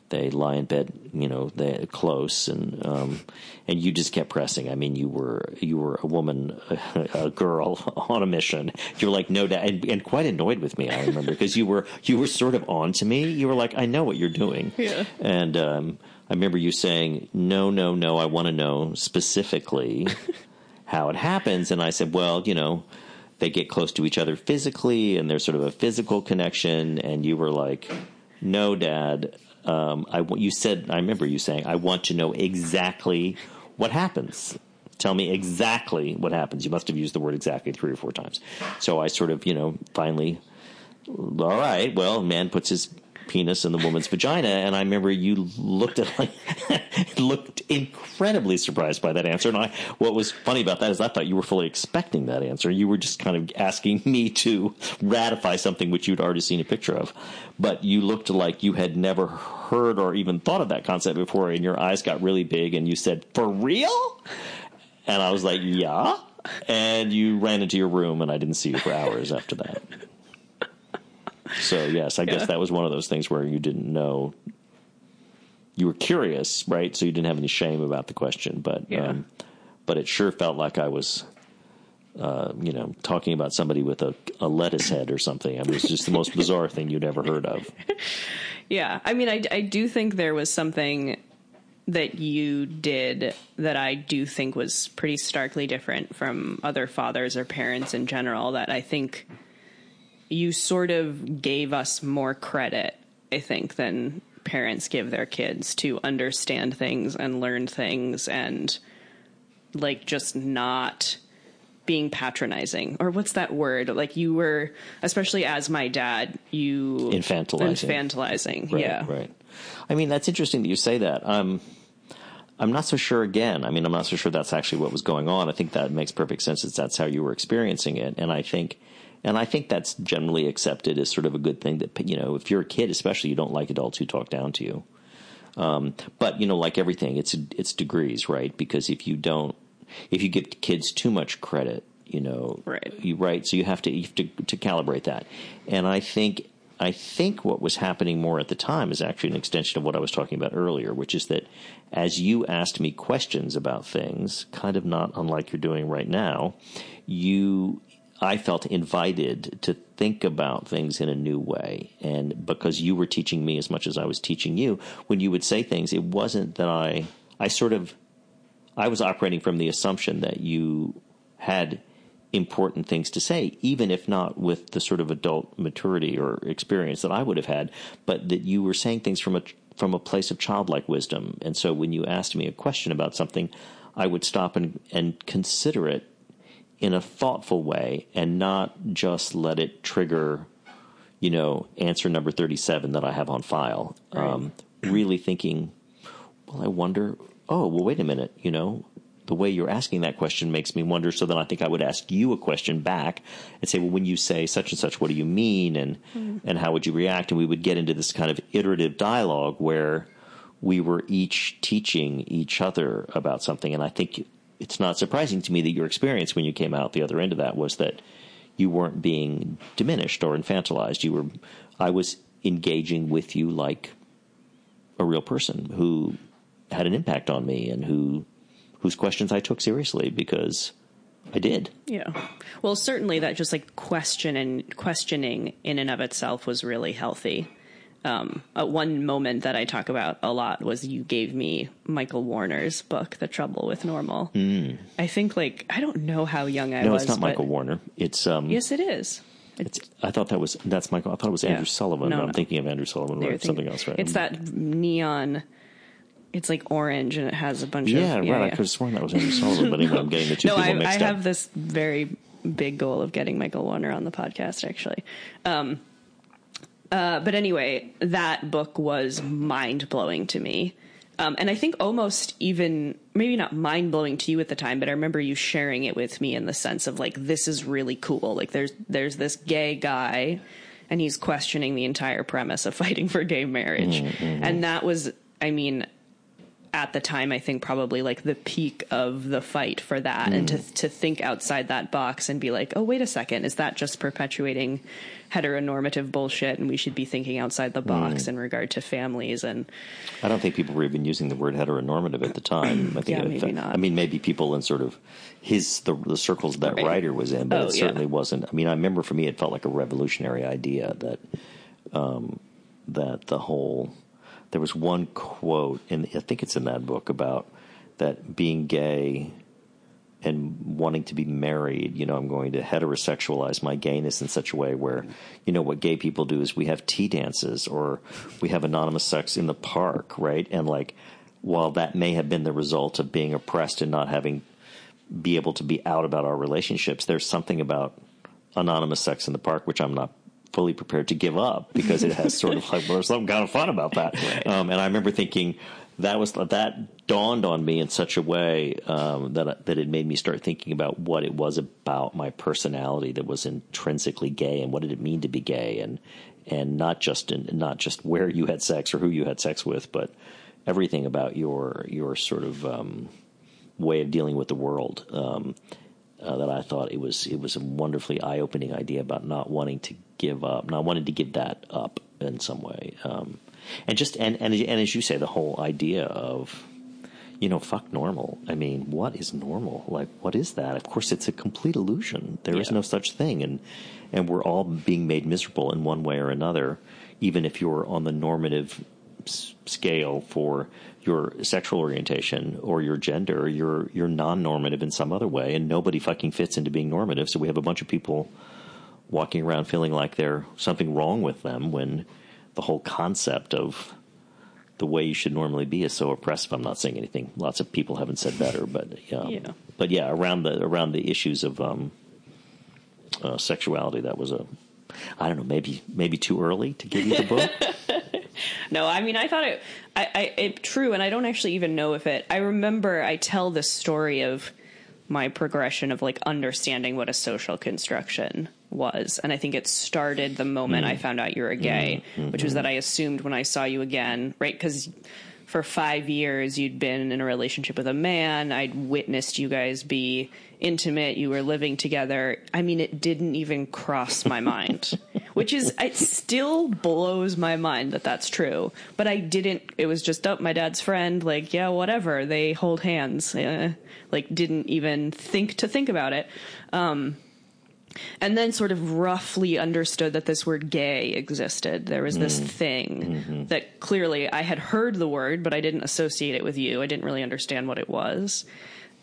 they lie in bed, you know, they close, and um, and you just kept pressing. I mean, you were you were a woman, a, a girl on a mission. You're like, no, dad, and, and quite annoyed with me. I remember because you were you were sort of on to me. You were like, I know what you're doing, Yeah. and um, I remember you saying, no, no, no, I want to know specifically how it happens, and I said, well, you know. They get close to each other physically, and there's sort of a physical connection. And you were like, "No, Dad, um, I want." You said, "I remember you saying, I want to know exactly what happens. Tell me exactly what happens." You must have used the word exactly three or four times. So I sort of, you know, finally, all right. Well, man puts his penis in the woman's vagina, and I remember you looked at like looked incredibly surprised by that answer. And I, what was funny about that is I thought you were fully expecting that answer. You were just kind of asking me to ratify something which you'd already seen a picture of, but you looked like you had never heard or even thought of that concept before, and your eyes got really big, and you said, "For real?" And I was like, "Yeah." And you ran into your room, and I didn't see you for hours after that. So yes, I guess that was one of those things where you didn't know. You were curious, right? So you didn't have any shame about the question, but Yeah. um, but it sure felt like I was, uh, you know, talking about somebody with a, a lettuce head or something. I mean, it was just the most bizarre thing you'd ever heard of. Yeah, I mean, I, I do think there was something that you did that I do think was pretty starkly different from other fathers or parents in general. That I think you sort of gave us more credit, I think, than parents give their kids to understand things and learn things and like just not being patronizing or what's that word like you were especially as my dad you Infantilizing. infantilizing Right, yeah right. I mean, that's interesting that you say that. Um, I'm not so sure. Again, I mean, I'm not so sure that's actually what was going on. I think that makes perfect sense. That that's how you were experiencing it, and I think, and I think that's generally accepted as sort of a good thing. That you know, if you're a kid, especially, you don't like adults who talk down to you. Um, but you know, like everything, it's it's degrees, right? Because if you don't, if you give kids too much credit, you know, Right. you right. So you have to you have to, to calibrate that. And I think I think what was happening more at the time is actually an extension of what I was talking about earlier, which is that as you asked me questions about things, kind of not unlike you're doing right now, you I felt invited to think about things in a new way. And because you were teaching me as much as I was teaching you, when you would say things, it wasn't that I I sort of I was operating from the assumption that you had important things to say, even if not with the sort of adult maturity or experience that I would have had, but that you were saying things from a from a place of childlike wisdom. And so when you asked me a question about something, I would stop and, and consider it in a thoughtful way and not just let it trigger, you know, answer number 37 that I have on file. Um, really thinking, well, I wonder, oh, well, wait a minute, you know, the way you're asking that question makes me wonder. So then I think I would ask you a question back and say, well, when you say such and such, what do you mean? And, and how would you react? And we would get into this kind of iterative dialogue where we were each teaching each other about something. And I think it's not surprising to me that your experience when you came out the other end of that was that you weren't being diminished or infantilized. You were, I was engaging with you like a real person who had an impact on me and who whose questions I took seriously because I did. Yeah. Well, certainly that just like question and questioning in and of itself was really healthy. Um, uh, one moment that I talk about a lot was you gave me Michael Warner's book, The Trouble with Normal. I think like I don't know how young I. No, was. it's not Michael Warner. It's um. Yes, it is. It's. I thought that was that's Michael. I thought it was Andrew Yeah. Sullivan. No, but I'm no. thinking of Andrew Sullivan. You're Right? Something else, right? It's that neon. It's like orange and it has a bunch Yeah, of yeah, right. I could have sworn that was Andrew Sullivan, but anyway, I'm getting the two no, people I, I mixed have this very big goal of getting Michael Warner on the podcast, actually. Um, uh, but anyway, that book was mind blowing to me. Um, and I think almost even, maybe not mind blowing to you at the time, but I remember you sharing it with me in the sense of like, this is really cool. Like, there's there's this gay guy, and he's questioning the entire premise of fighting for gay marriage, and that was, I mean, at the time I think probably like the peak of the fight for that and to to think outside that box and be like, "Oh, wait a second, is that just perpetuating heteronormative bullshit and we should be thinking outside the box in regard to families and I don't think people were even using the word heteronormative at the time. I think Yeah, maybe not. I mean, maybe people in sort of his the, the circles that Right. writer was in, but Oh, it yeah. certainly wasn't. I mean, I remember for me, it felt like a revolutionary idea that um, that the whole. There was one quote, and I think it's in that book about that being gay and wanting to be married, you know, I'm going to heterosexualize my gayness in such a way where, you know, what gay people do is we have tea dances or we have anonymous sex in the park, right? And like, while that may have been the result of being oppressed and not having be able to be out about our relationships, there's something about anonymous sex in the park which I'm not fully prepared to give up because it has sort of like well, there's something kind of fun about that. Um, and I remember thinking that was that dawned on me in such a way um, that that it made me start thinking about what it was about my personality that was intrinsically gay and what did it mean to be gay and and not just in not just where you had sex or who you had sex with, but everything about your your sort of um, way of dealing with the world. Um, uh, that I thought it was it was a wonderfully eye opening idea about not wanting to give up, and I wanted to give that up in some way, um, and just and, and and as you say, the whole idea of you know fuck normal. I mean, what is normal? Like, what is that? Of course, it's a complete illusion. There is Yeah. no such thing, and and we're all being made miserable in one way or another, even if you're on the normative s- scale for your sexual orientation or your gender, you're you're non-normative in some other way, and nobody fucking fits into being normative. So we have a bunch of people walking around feeling like there's something wrong with them when the whole concept of the way you should normally be is so oppressive. I'm not saying anything. Lots of people haven't said better, but um, Yeah. but yeah, around the around the issues of um, uh, sexuality, that was a I don't know, maybe maybe too early to give you the book. No, I mean, I thought it, I, I, it true, and I don't actually even know if it. I remember I tell this story of my progression of like understanding what a social construction was, and I think it started the moment I found out you were gay, which was that I assumed when I saw you again, right? Because for five years you'd been in a relationship with a man, I'd witnessed you guys be intimate, you were living together. I mean, it didn't even cross my mind which is it still blows my mind that that's true. But i didn't it was just up my dad's friend. Like yeah whatever. They hold hands. Uh, like didn't even think to think about it. Um and then sort of roughly understood that this word gay existed. There was this mm. thing mm-hmm. that clearly i had heard the word but i didn't associate it with you. I didn't really understand what it was.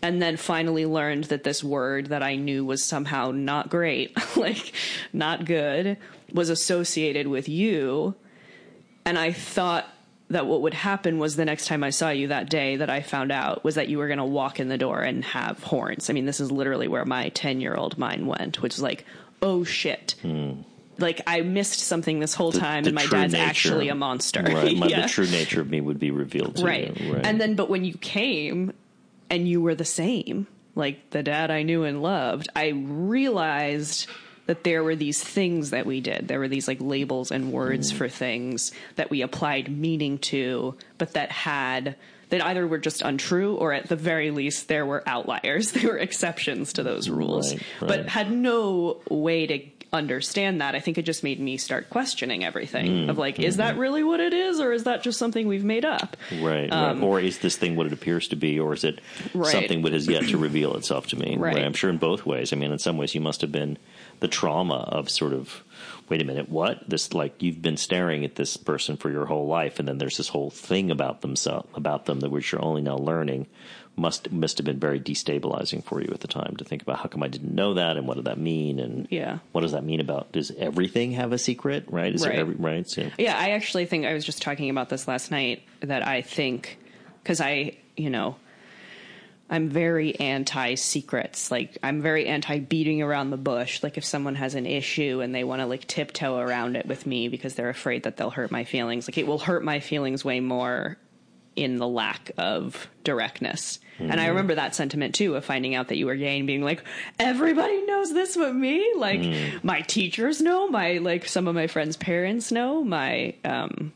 And then finally learned that this word that I knew was somehow not great, like not good, was associated with you. And I thought that what would happen was the next time I saw you that day that I found out was that you were going to walk in the door and have horns. I mean, this is literally where my 10 year old mind went, which was like, oh shit. Hmm. Like I missed something this whole time, the and my dad's nature. actually a monster. Right, my, Yeah the true nature of me would be revealed to right. you. Right, And then, but when you came and you were the same, like the dad I knew and loved, I realized that there were these things that we did. There were these like labels and words mm. for things that we applied meaning to, but that had that either were just untrue or at the very least there were outliers. There were exceptions to those rules, Right, but had no way to understand that. I think it just made me start questioning everything mm, of like, is mm-hmm. that really what it is, or is that just something we've made up? Right, right. Um, or is this thing what it appears to be, or is it Um, Right. something that has yet to reveal itself to me? Right. I'm sure in both ways. I mean, in some ways, you must have been the trauma of sort of, wait a minute, what? This like you've been staring at this person for your whole life, and then there's this whole thing about themselves, about them that which you're only now learning. Must must have been very destabilizing for you at the time to think about how come I didn't know that and what did that mean and Yeah. what does that mean about does everything have a secret right is Right. there every right so, Yeah, I actually think I was just talking about this last night that I think because I, you know, I'm very anti secrets. Like I'm very anti beating around the bush. Like if someone has an issue and they want to like tiptoe around it with me because they're afraid that they'll hurt my feelings, like it will hurt my feelings way more in the lack of directness. And I remember that sentiment too of finding out that you were gay and being like, everybody knows this but me. Like my teachers know, my like some of my friends' parents know, my um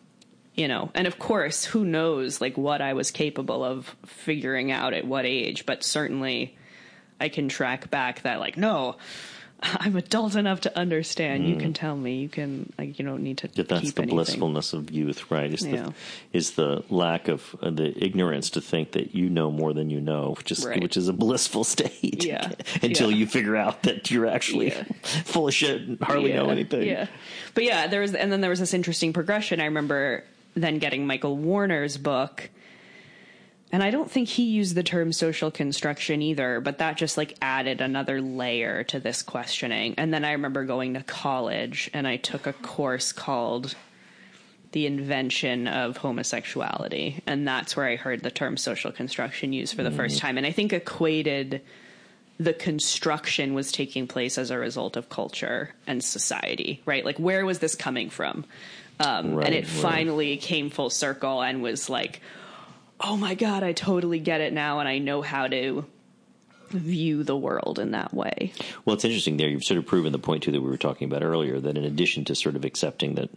you know, and of course, who knows like what I was capable of figuring out at what age, but certainly I can track back that like no, I'm adult enough to understand. You can tell me. You can like you don't need to. That that's the anything. blissfulness of youth, right? Is Yeah. the is the lack of uh, the ignorance to think that you know more than you know, which is Right. which is a blissful state. Yeah. Until Yeah. you figure out that you're actually Yeah. full of shit and hardly know anything. Yeah, but yeah, there was, and then there was this interesting progression. I remember then getting Michael Warner's book, and I don't think he used the term social construction either, but that just like added another layer to this questioning. And then I remember going to college, and I took a course called the invention of homosexuality. And that's where i heard the term social construction used for the mm. first time. And i think equated the construction was taking place as a result of culture and society right? Like where was this coming from um, Right, and it right. finally came full circle and was like oh my god i totally get it now and i know how to view the world in that way Well, it's interesting there. You've sort of proven the point too that we were talking about earlier. That in addition to sort of accepting that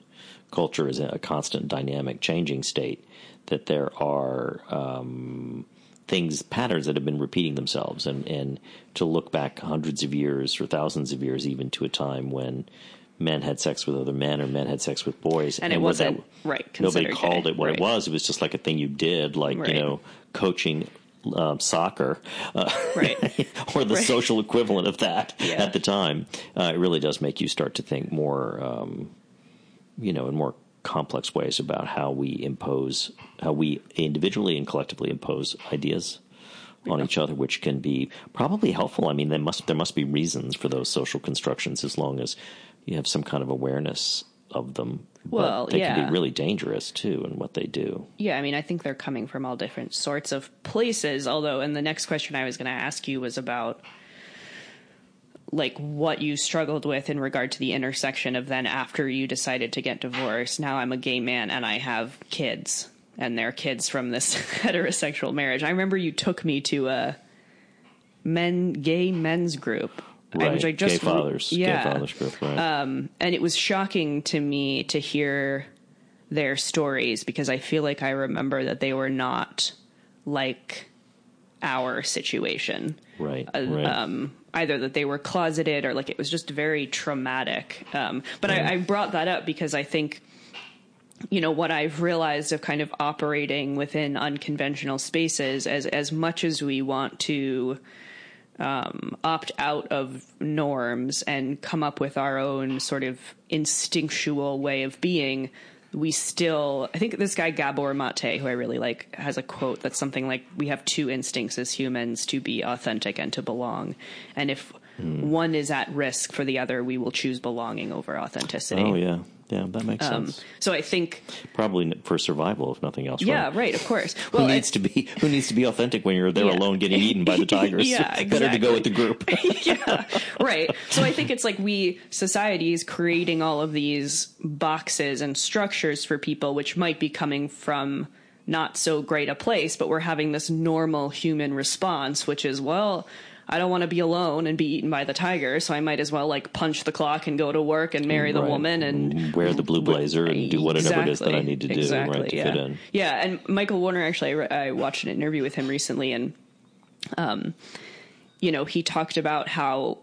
culture is a constant, dynamic, changing state, that there are um, things, patterns that have been repeating themselves, and and to look back hundreds of years or thousands of years, even to a time when men had sex with other men or men had sex with boys, And it wasn't, right, Nobody called gay, it what it was. It was just like a thing you did, like Right. you know, coaching. Um, soccer, uh, Right. or the Right. social equivalent of that Yeah. at the time, uh, it really does make you start to think more, um, you know, in more complex ways about how we impose, how we individually and collectively impose ideas on each other, which can be probably helpful. I mean, there must there must be reasons for those social constructions as long as you have some kind of awareness of them. Well, but they can be really dangerous too in what they do. Yeah, I mean, I think they're coming from all different sorts of places. Although, and the next question I was going to ask you was about like what you struggled with in regard to the intersection of then after you decided to get divorced. Now I'm a gay man and I have kids, and they're kids from this heterosexual marriage. I remember you took me to a men gay men's group. I- Right, Which I just gay fathers, yeah, gay fathers group, right? and it was shocking to me to hear their stories because I feel like I remember that they were not like our situation. right, Uh, right. Um, either that they were closeted or like it was just very traumatic. Um, but I, I brought that up because I think, you know, what I've realized of kind of operating within unconventional spaces as as much as we want to um, opt out of norms and come up with our own sort of instinctual way of being, we still, I think this guy Gabor Mate, who I really like, has a quote that's something like, "We have two instincts as humans: to be authentic and to belong. And if one is at risk for the other, we will choose belonging over authenticity." oh yeah, yeah, that makes Um, sense. so I think, Probably for survival, if nothing else. yeah, right? right, of course. Who needs to be who needs to be authentic when you're there Yeah. alone getting eaten by the tigers? Yeah, exactly. Better to go with the group. yeah, right. So I think it's like we society is creating all of these boxes and structures for people, which might be coming from not so great a place, but we're having this normal human response, which is, well, I don't want to be alone and be eaten by the tiger, so I might as well like punch the clock and go to work and marry the Right. woman and wear the blue blazer and do whatever it is that I need to do Exactly, right to yeah. fit in. Yeah, and Michael Warner actually, I, I watched an interview with him recently, and um, you know, he talked about how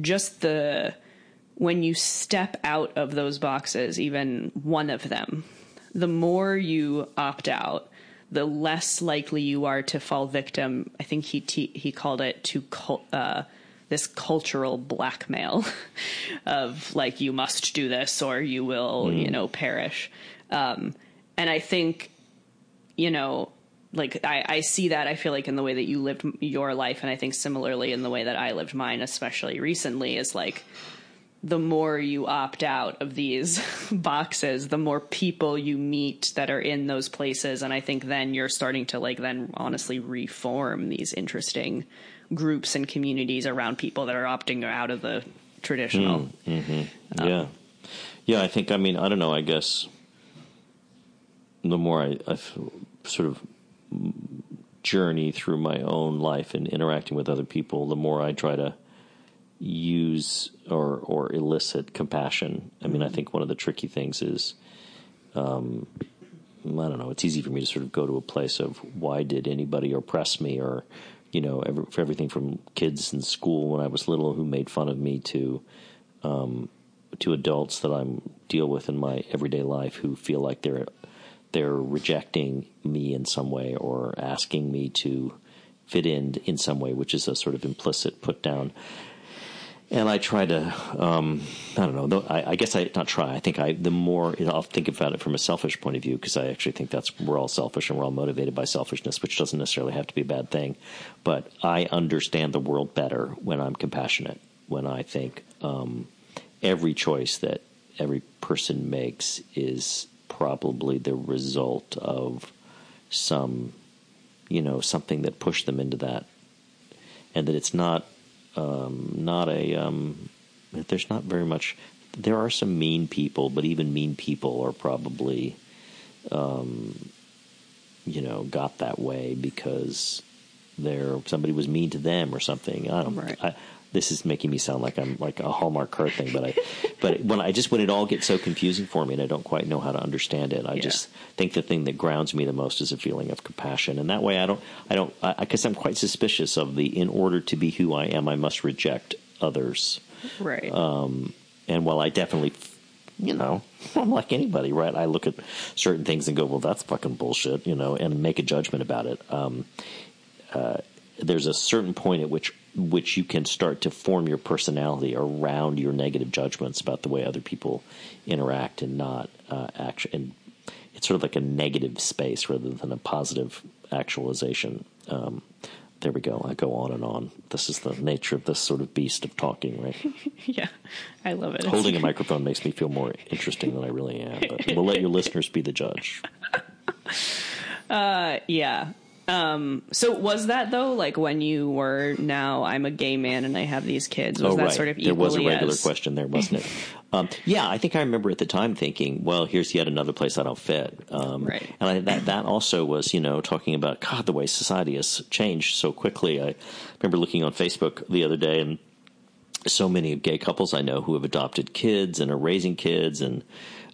just the when you step out of those boxes, even one of them, the more you opt out, the less likely you are to fall victim. I think he te- he called it to cul- uh, this cultural blackmail of like you must do this or you will you know perish. Um, and I think you know like I, I see that i feel like in the way that you lived your life and i think similarly in the way that i lived mine especially recently is like the more you opt out of these boxes the more people you meet that are in those places and i think then you're starting to like then honestly reform these interesting groups and communities around people that are opting out of the traditional hmm, mm-hmm. um, yeah, yeah. I think. I mean, I don't know. I guess the more I sort of journey through my own life and interacting with other people, the more I try to use or or elicit compassion. I mean, I think one of the tricky things is, um, I don't know. It's easy for me to sort of go to a place of why did anybody oppress me, or you know, every, for everything from kids in school when I was little who made fun of me to um, to adults that I deal with in my everyday life who feel like they're they're rejecting me in some way or asking me to fit in in some way, which is a sort of implicit put down and I try to, um, I don't know. I, I, guess I not try. I think I the more you know, I'll think about it from a selfish point of view because I actually think that's we're all selfish and we're all motivated by selfishness, which doesn't necessarily have to be a bad thing. But I understand the world better when I'm compassionate. When I think um, every choice that every person makes is probably the result of some, you know, something that pushed them into that, and that it's not um, not a. Um, there's not very much. There are some mean people, but even mean people are probably, um, you know, got that way because there somebody was mean to them or something. I don't. Right. I, this is making me sound like I'm like a Hallmark card thing, but I, but when I just when it all gets so confusing for me and I don't quite know how to understand it, I yeah. just think the thing that grounds me the most is a feeling of compassion, and that way I don't I don't because I'm quite suspicious of the in order to be who I am, I must reject others, right? Um, and while I definitely you know, I'm like anybody, right? I look at certain things and go, well, that's fucking bullshit, you know, and make a judgment about it. Um, uh, there's a certain point at which which you can start to form your personality around your negative judgments about the way other people interact and not uh, act. And it's sort of like a negative space rather than a positive actualization. Um, there we go. I go on and on. This is the nature of this sort of beast of talking, right? yeah, I love it. Holding a microphone makes me feel more interesting than I really am, but we'll let your listeners be the judge. Uh, yeah. Um, so was that though, like when you were now I'm a gay man and I have these kids, was oh, that right. sort of There was a regular as... question there, wasn't it? um, yeah, I think I remember at the time thinking, well, here's yet another place I don't fit. Um, right. And I, that, that also was, you know, talking about, God, the way society has changed so quickly. I remember looking on Facebook the other day and so many gay couples I know who have adopted kids and are raising kids and,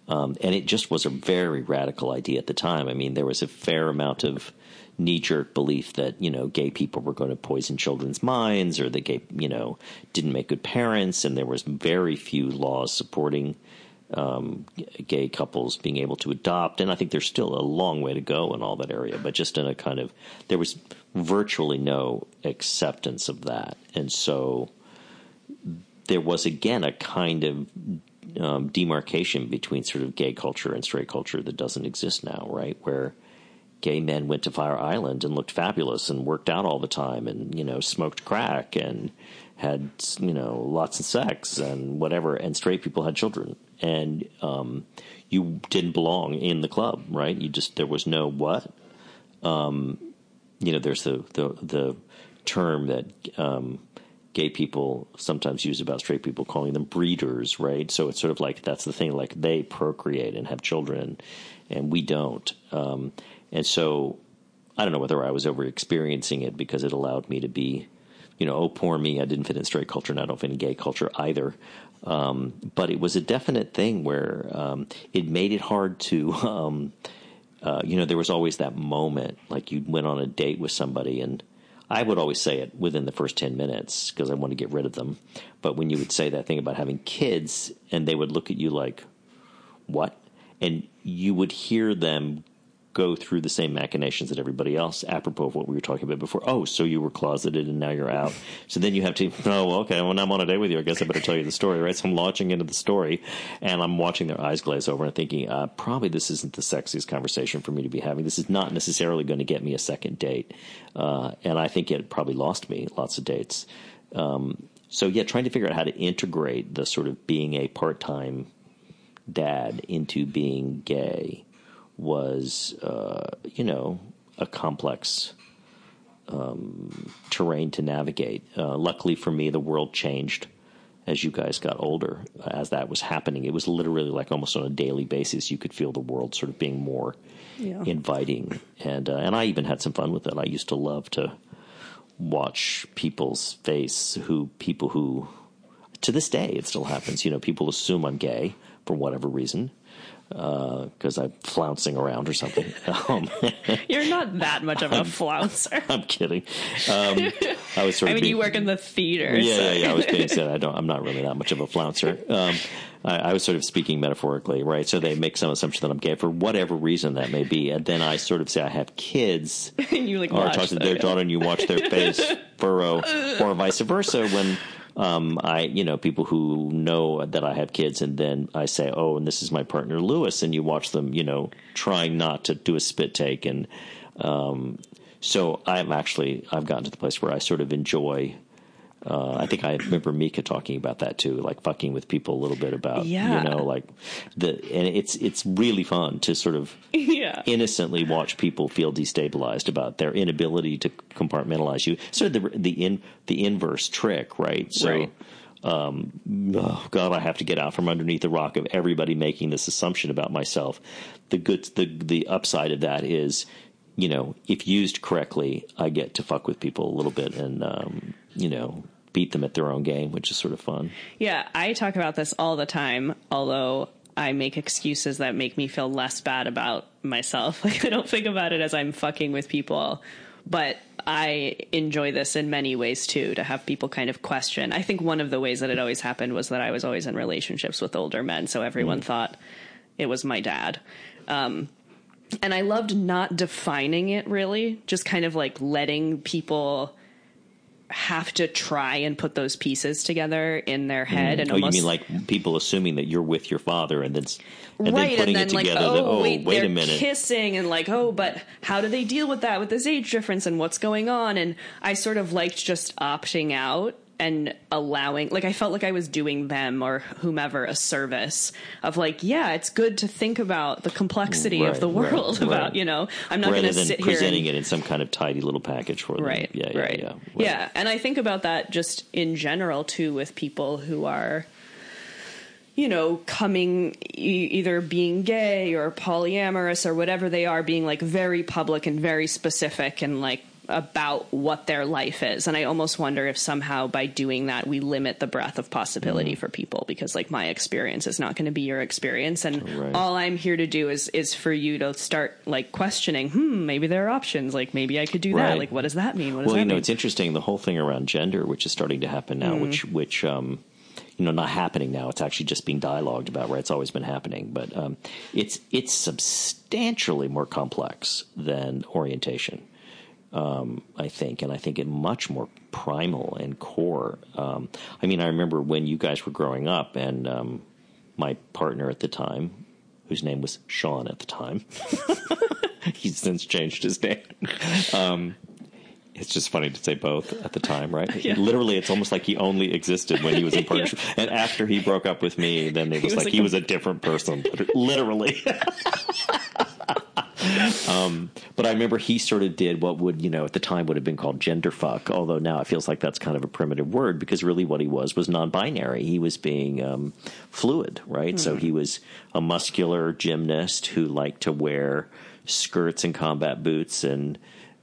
um, and it just was a very radical idea at the time. I mean, there was a fair amount of, knee jerk belief that you know gay people were going to poison children's minds or that gay you know didn't make good parents, and there was very few laws supporting um, gay couples being able to adopt. And I think there's still a long way to go in all that area, but just in a kind of there was virtually no acceptance of that, and so there was again a kind of um, demarcation between sort of gay culture and straight culture that doesn't exist now, right? Where gay men went to Fire Island and looked fabulous and worked out all the time and you know smoked crack and had you know lots of sex and whatever and straight people had children. And um, you didn't belong in the club right? You just there was no what? Um, you know there's the the the term that um, gay people sometimes use about straight people calling them breeders right? So it's sort of like that's the thing like they procreate and have children and we don't. Um, and so I don't know whether I was over experiencing it because it allowed me to be, you know, oh, poor me, I didn't fit in straight culture and I don't fit in gay culture either. Um, but it was a definite thing where um, it made it hard to, um, uh, you know, there was always that moment, like you went on a date with somebody and I would always say it within the first 10 minutes because I want to get rid of them. But when you would say that thing about having kids and they would look at you like, what? And you would hear them go through the same machinations that everybody else, apropos of what we were talking about before. Oh, so you were closeted and now you're out. So then you have to, oh, okay, well, I'm on a date with you. I guess I better tell you the story, right? So I'm launching into the story and I'm watching their eyes glaze over and thinking, uh, probably this isn't the sexiest conversation for me to be having. This is not necessarily going to get me a second date. Uh, and I think it probably lost me lots of dates. Um, so yeah, trying to figure out how to integrate the sort of being a part time dad into being gay was, uh, you know, a complex um, terrain to navigate. Uh, luckily for me, the world changed as you guys got older. As that was happening, it was literally like almost on a daily basis. You could feel the world sort of being more yeah. inviting, and uh, and I even had some fun with it. I used to love to watch people's face who people who to this day it still happens. You know, people assume I'm gay for whatever reason because I'm flouncing around or something. Um, You're not that much of a flouncer. I'm kidding. Um, I was sort of. I mean, being, you work in the theater. yeah, so- yeah, yeah. I was being said. I don't. I'm not really that much of a flouncer. Um, I, I was sort of speaking metaphorically, right? So they make some assumption that I'm gay for whatever reason that may be, and then I sort of say I have kids, and you like or watch talk to their daughter, and you watch their face furrow, or vice versa. When um, I, you know, people who know that I have kids, and then I say, "Oh, and this is my partner Lewis," and you watch them, you know, trying not to do a spit take, and um, so I'm actually I've gotten to the place where I sort of enjoy. Uh, I think I remember Mika talking about that too, like fucking with people a little bit about, Yeah. you know, like the and it's it's really fun to sort of Yeah. innocently watch people feel destabilized about their inability to compartmentalize you. Sort of the the in the inverse trick, right? So, Right. um, oh God, I have to get out from underneath the rock of everybody making this assumption about myself. The good, the the upside of that is, you know, if used correctly, I get to fuck with people a little bit and, um, you know, beat them at their own game, which is sort of fun. Yeah, I talk about this all the time, although I make excuses that make me feel less bad about myself. Like I don't think about it as I'm fucking with people, but I enjoy this in many ways too to have people kind of question. I think one of the ways that it always happened was that I was always in relationships with older men, so everyone thought it was my dad. Um and I loved not defining it really, just kind of like letting people have to try and put those pieces together in their mm-hmm. head and Oh, you mean like people assuming that you're with your father and then and right then putting and then it together? like that, oh, oh, wait, wait a minute. kissing and like oh but how do they deal with that with this age difference and what's going on and i sort of liked just opting out and allowing like i felt like i was doing them or whomever a service of like yeah it's good to think about the complexity of Right, the right, world about right. you know i'm not going to sit here and presenting it in some kind of tidy little package for them. Right. Yeah. Yeah. right. Yeah. Right. Yeah. And I think about that just in general too with people who are, you know, coming e- either being gay or polyamorous or whatever they are, being like very public and very specific and like about what their life is. And I almost wonder if somehow by doing that we limit the breadth of possibility Mm. for people because like my experience is not going to be your experience and Right. all I'm here to do is is for you to start like questioning, hmm, maybe there are options, like maybe I could do that. Like what does that mean? Does Well, that you know, mean? it's interesting the whole thing around gender, which is starting to happen now, which Mm. which um, you know not happening now. It's actually just being dialogued about. Right, it's always been happening, but um, it's it's substantially more complex than orientation. Um, I think, and I think it much more primal and core. Um, I mean, I remember when you guys were growing up, and um, my partner at the time, whose name was Sean at the time, he's since changed his name. Um, it's just funny to say both at the time, right? Yeah. Literally, it's almost like he only existed when he was in partnership. And after he broke up with me, then it was, was like like he a- was a different person, literally. um, but I remember he sort of did what would, you know, at the time would have been called gender fuck, although now it feels like that's kind of a primitive word because really what he was was non binary. He was being um, fluid, right? So he was a muscular gymnast who liked to wear skirts and combat boots and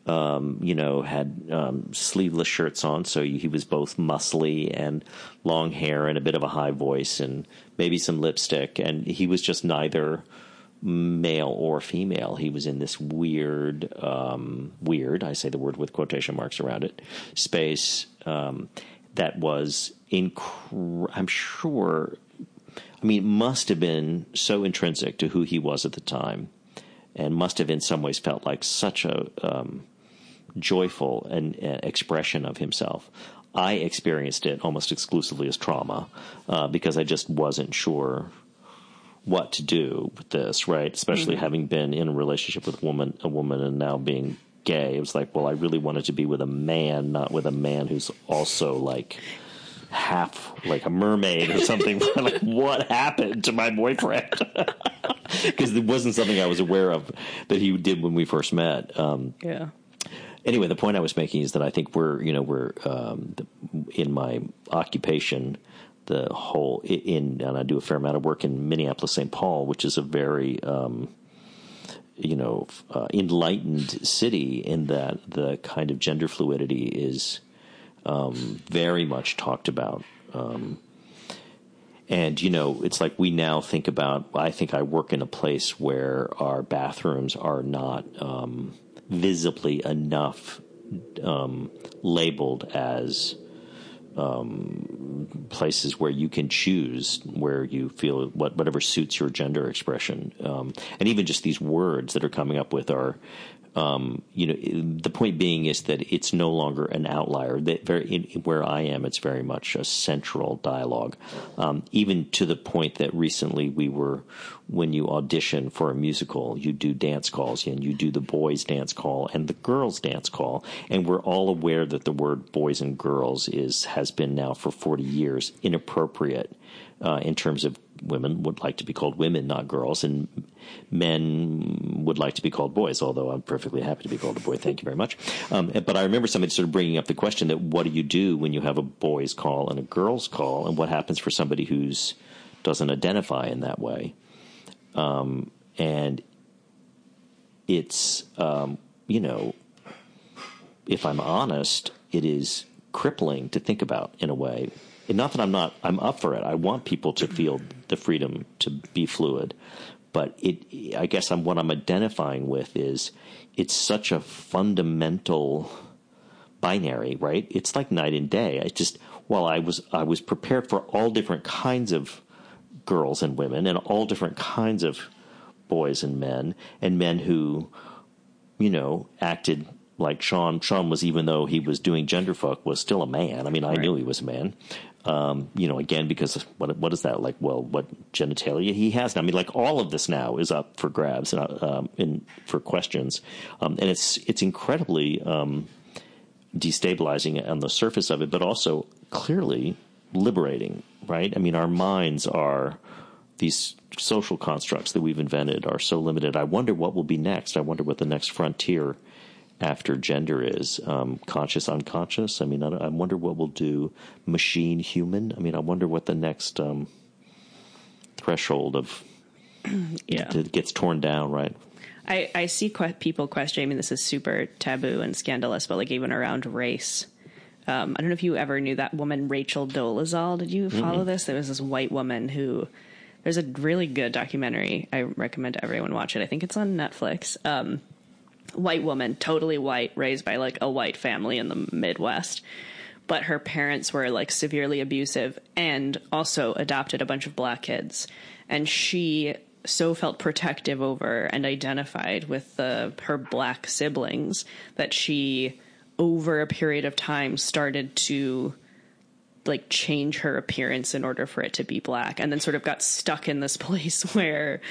um, you know, had um, sleeveless shirts on, so he was both muscly and long hair and a bit of a high voice and maybe some lipstick. And he was just neither male or female. He was in this weird, um, weird, I say the word with quotation marks around it, space um, that was, inc- I'm sure, I mean, must have been so intrinsic to who he was at the time and must have in some ways felt like such a um, joyful and uh, expression of himself. I experienced it almost exclusively as trauma uh, because I just wasn't sure what to do with this, right? Especially having been in a relationship with a woman, a woman, and now being gay. It was like, well, I really wanted to be with a man, not with a man who's also like half like a mermaid or something. like, what happened to my boyfriend? Because it wasn't something I was aware of that he did when we first met. Um, yeah. anyway, the point I was making is that I think we're, you know, we're um, in my occupation, the whole in, and I do a fair amount of work in Minneapolis, St. Paul, which is a very, um, you know, uh, enlightened city in that the kind of gender fluidity is um, very much talked about. Um, and you know, it's like we now think about. I think I work in a place where our bathrooms are not um, visibly enough um, labeled as um, places where you can choose where you feel what whatever suits your gender expression, um, and even just these words that are coming up with are. Um, you know, the point being is that it's no longer an outlier. That very in, where I am, it's very much a central dialogue. Um, even to the point that recently we were, when you audition for a musical, you do dance calls and you do the boys' dance call and the girls' dance call, and we're all aware that the word boys and girls is has been now for forty years inappropriate uh, in terms of women would like to be called women, not girls, and men would like to be called boys. Although I'm perfectly happy to be called a boy. Thank you very much. Um, but I remember somebody sort of bringing up the question that what do you do when you have a boys' call and a girls' call, and what happens for somebody who's doesn't identify in that way? Um, and it's um, you know, if I'm honest, it is crippling to think about in a way not that I'm not, I'm up for it. I want people to feel the freedom to be fluid, but it, I guess I'm what I'm identifying with is it's such a fundamental binary, right? It's like night and day. I just, while I was, I was prepared for all different kinds of girls and women and all different kinds of boys and men and men who, you know, acted like Sean. Sean was, even though he was doing genderfuck, was still a man. I mean, I right. knew he was a man. Um, you know, again, because what what is that like? Well, what genitalia he has now? I mean, like all of this now is up for grabs and uh, um, in, for questions, um, and it's it's incredibly um, destabilizing on the surface of it, but also clearly liberating. Right? I mean, our minds are these social constructs that we've invented are so limited. I wonder what will be next. I wonder what the next frontier after gender is um, conscious, unconscious. I mean, I, I, wonder what we'll do machine, human. I mean, I wonder what the next um, threshold of yeah gets torn down, right? I, I see que- people questioning. I mean, this is super taboo and scandalous, but like even around race. Um, I don't know if you ever knew that woman Rachel Dolezal. Did you follow mm-hmm. this? There was this white woman who. There's a really good documentary. I recommend everyone watch it. I think it's on Netflix. Um, white woman, totally white, raised by like a white family in the Midwest. But her parents were like severely abusive and also adopted a bunch of black kids. And she so felt protective over and identified with the, her black siblings that she, over a period of time, started to like change her appearance in order for it to be black and then sort of got stuck in this place where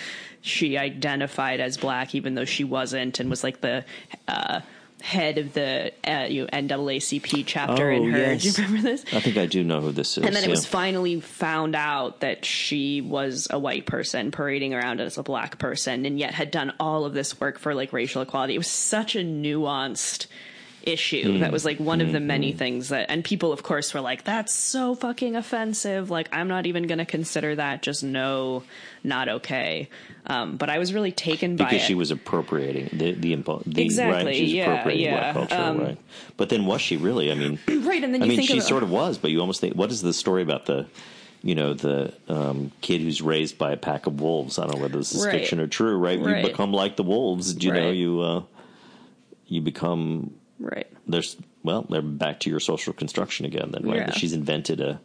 she identified as black even though she wasn't and was like the uh, head of the uh, you know, NAACP chapter oh, in her. Yes. Do you remember this? I think I do know who this is. And then yeah. it was finally found out that she was a white person parading around as a black person and yet had done all of this work for like racial equality. It was such a nuanced issue. Mm. That was like one mm. of the many mm. things that, and people, of course, were like, that's so fucking offensive. Like, I'm not even going to consider that. Just no, not okay. Um, but I was really taken by because she was appropriating the the, the exactly, right? She's yeah, appropriating yeah. black culture, um, right? But then was she really? I mean, right? And then I mean, she of, sort of was, but you almost think, what is the story about the? You know the um, kid who's raised by a pack of wolves. I don't know whether this is right. fiction or true. Right? right? You become like the wolves. You know you uh, you become Right. There's well, they're back to your social construction again. Then right, yeah. she's invented a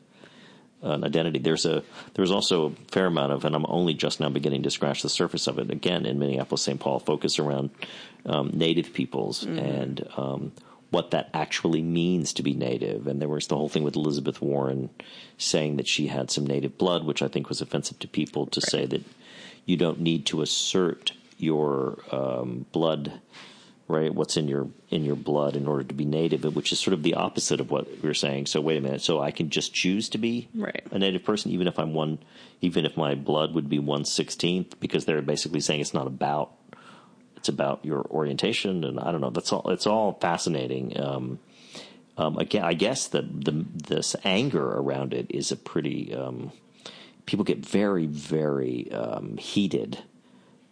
an identity. There's a there's also a fair amount of, and I'm only just now beginning to scratch the surface of it. Again, in Minneapolis, St. Paul, focus around um, Native peoples mm-hmm. and um, what that actually means to be Native. And there was the whole thing with Elizabeth Warren saying that she had some Native blood, which I think was offensive to people to right. say that you don't need to assert your um, blood right? What's in your in your blood in order to be native, which is sort of the opposite of what we are saying. So wait a minute. So I can just choose to be right. a native person, even if I'm one, even if my blood would be one sixteenth, because they're basically saying it's not about it's about your orientation, and I don't know. That's all. It's all fascinating. Um, um, again, I guess that the this anger around it is a pretty. Um, people get very, very um, heated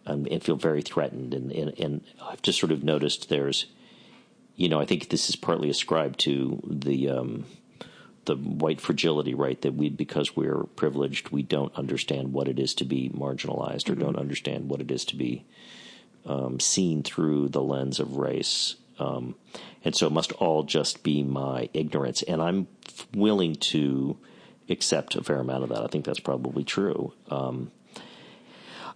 um, and feel very threatened. And, and, and, I've just sort of noticed there's, you know, I think this is partly ascribed to the um, the white fragility, right? That we, because we're privileged, we don't understand what it is to be marginalized or mm-hmm. don't understand what it is to be um, seen through the lens of race. Um, and so it must all just be my ignorance. And I'm willing to accept a fair amount of that. I think that's probably true. Um,